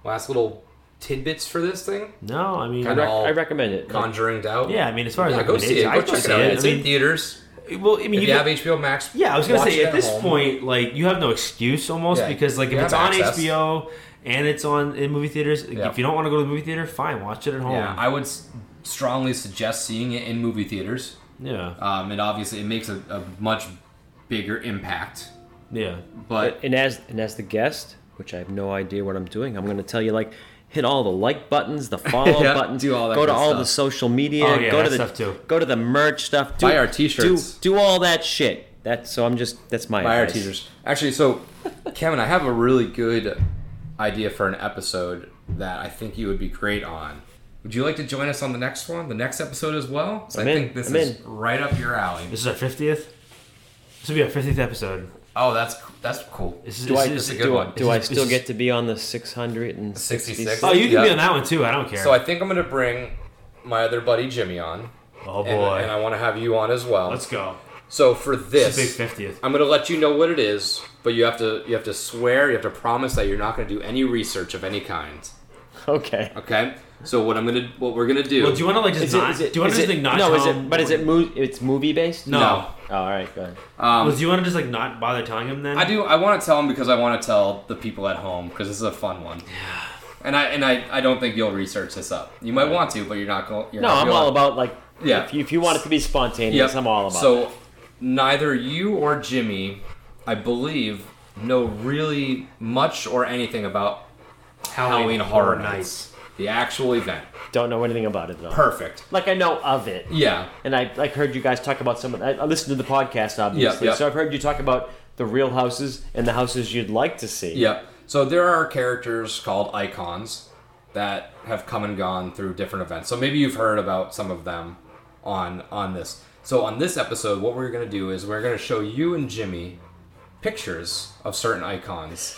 last little tidbits for this thing? No, I mean, I, rec- all I recommend it. Conjuring Doubt. yeah, I mean, as far as Yeah, go see it. recommendations, Go I would check it see out. it. It's I in mean, theaters. well, I mean, If you you have HBO Max, Yeah, I was gonna say it at this home. point, like you have no excuse almost Yeah, because like if it's have on access. HBO and it's on in movie theaters, Yeah. if you don't want to go to the movie theater, fine, watch it at home. Yeah, I would strongly suggest seeing it in movie theaters. yeah, Um, and obviously, it makes a, a much bigger impact. yeah. But And as and as the guest, which I have no idea what I'm doing, I'm going to tell you like hit all the like buttons, the follow Yeah, buttons, do all that go to good all stuff. the social media, Oh, yeah, go to the stuff too. go to the merch stuff, do, Buy our t-shirts. do do all that shit. That's so I'm just that's my buy our advice. teasers. Actually, so Kevin, I have a really good idea for an episode that I think you would be great on. Would you like to join us on the next one, the next episode as well? I I'm in. think this I'm is in. right up your alley. This is our fiftieth. This will be our fiftieth episode. Oh, that's that's cool. This is, Do I, this is- a good do, one. do I This is- still is- get to be on the 666? Oh, you can Yeah. be on that one too. I don't care. So I think I'm going to bring my other buddy Jimmy on, oh boy, and I want to have you on as well. let's go. so for This this, big fiftieth. I'm going to let you know what it is, but you have to you have to swear, you have to promise that you're not going to do any research of any kind. Okay. Okay? So what I'm going to what we're going to do Well, do you want to like just Is not? is it, do you want to just it- like not? no, is it? But is it mo- It's movie based? No. No. Oh, all right, go ahead. um, Well, do you want to just like not bother telling him then? I do. I want to tell him because I want to tell the people at home because this is a fun one. Yeah. And I and I, I don't think you'll research this up. You might want to, but you're not going. To. No, I'm all about like Yeah. If you, if you want it to be spontaneous, I'm all about. So that. neither you or Jimmy, I believe, know really much or anything about Halloween, Horror Nights, the actual event. don't know anything about it though. Perfect. Like I know of it. Yeah. And I like heard you guys talk about some. of I, I listened to the podcast obviously, yeah. so I've heard you talk about the real houses and the houses you'd like to see. Yep. So there are characters called icons that have come and gone through different events. So maybe you've heard about some of them on on this. So on this episode, what we're going to do is we're going to show you and Jimmy pictures of certain icons.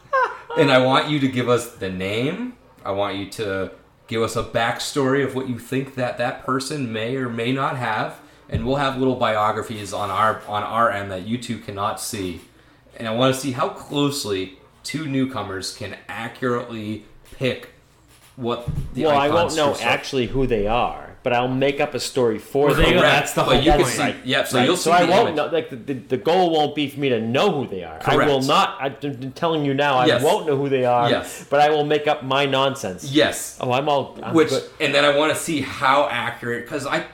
and I want you to give us the name. I want you to give us a backstory of what you think that that person may or may not have, and we'll have little biographies on our on our end that you two cannot see. And I want to see how closely two newcomers can accurately pick what the Well, I won't know actually who they are, but I'll make up a story for Well, them. go. Correct. That's the whole you can point. see, Right. yeah. So Right, you'll so see I the won't image. know. Like the, the, the goal won't be for me to know who they are. Correct. I will not. I'm telling you now. I Yes. won't know who they are. Yes. But I will make up my nonsense. Yes. Oh, I'm all. I'm Which good. and then I want to see how accurate because I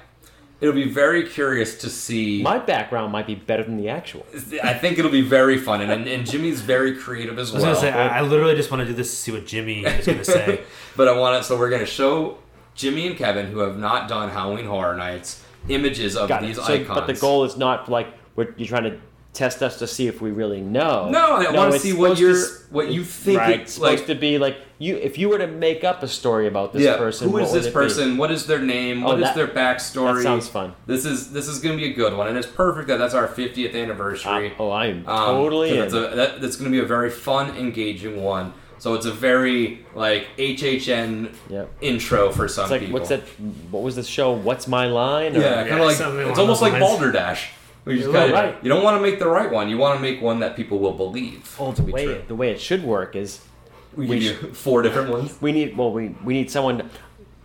it'll be very curious to see. my background might be better than the actual. I think it'll be very fun and and Jimmy's very creative as I was well. gonna say I, I literally just want to do this to see what Jimmy is gonna say. but I want to so we're gonna show Jimmy and Kevin who have not done Halloween Horror Nights images of Got these. So, icons. but the goal is not like what you're trying to test us to see if we really know. No, I want to see what you're, s- what you think. right, It's supposed like, to be like you. If you were to make up a story about this yeah, person, who is this it be? person? What is their name? Oh, What is that- their backstory? that sounds fun. This is this is going to be a good one, and it's perfect that that's our 50th anniversary. Uh, oh, I'm Um, totally. It's a, that, that's going to be a very fun, engaging one. So it's a very like HHN Yep. intro for some It's like people. what's that? What was the show? What's my line? Or- Yeah, kind Yeah, of like it's almost like lines. Balderdash. You, just Right, gotta- right. you don't want to make the right one. You want to make one that people will believe. Oh, to the be way true. it, the way it should work is We, we give you four different ones. we need well we we need someone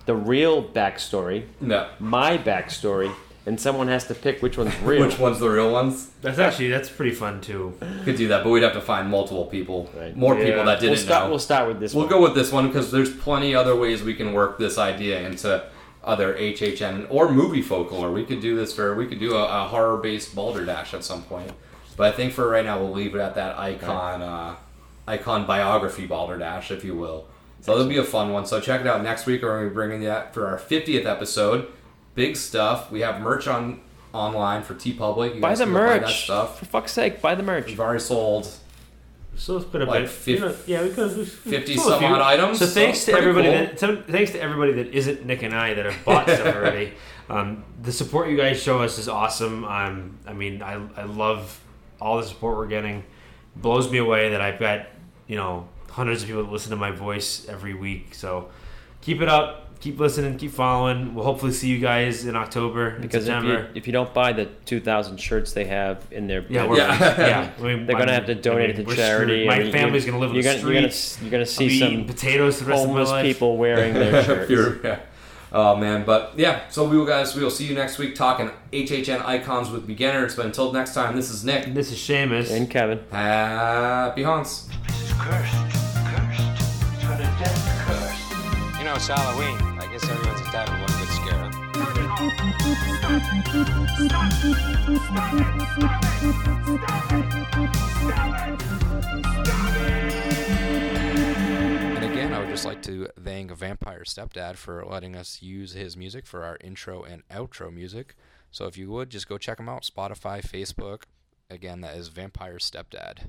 the real backstory, No. my backstory, and someone has to pick which one's real. Which one's the real ones? That's actually that's pretty fun too. Could do that, but we'd have to find multiple people, Right. more Yeah. people that We'll didn't start. know. We'll start with this one. We'll one. go with this one because there's plenty other ways we can work this idea into other HHN or movie folklore. We could do this for we could do a, a horror based Balderdash at some point. But I think for right now we'll leave it at that icon uh, icon biography Balderdash, if you will. So that'll be a fun one. So check it out next week. We're going to be bringing that for our 50th episode. Big stuff. We have merch on online for TeePublic. You Buy guys the can go Buy that merch. stuff. For fuck's sake, buy the merch. We've already sold So it's been a Like bit. fif- you know, yeah, we could we've 50 sold a some few. odd items, So so thanks it's to everybody cool. that so, thanks to everybody that isn't Nick and I that have bought stuff already. Um, the support you guys show us is awesome. Um, I mean, I I love all the support we're getting. It Blows me away that I've got you know hundreds of people that listen to my voice every week. So keep it up. Keep listening. Keep following. We'll hopefully see you guys in October, in Because if you if you don't buy the two thousand shirts they have in their yeah, we're, Yeah. yeah. I mean, they're I gonna mean- have to I donate mean, it to charity. screwed. My I mean, family's gonna live in the gonna, street. You're gonna, you're gonna see some potatoes the rest of my homeless life. people wearing their shirts. You're- yeah. Oh man, but yeah. So we will guys, we will see you next week talking HHN icons with beginners. But until next time, this is Nick. This is Seamus. And Kevin. Happy haunts. Know, it's Halloween. I guess everyone's entitled to one good scare? And again, I would just like to thank Vampire Stepdad for letting us use his music for our intro and outro music. So if you would, just go check him out Spotify, Facebook. Again, that is Vampire Stepdad.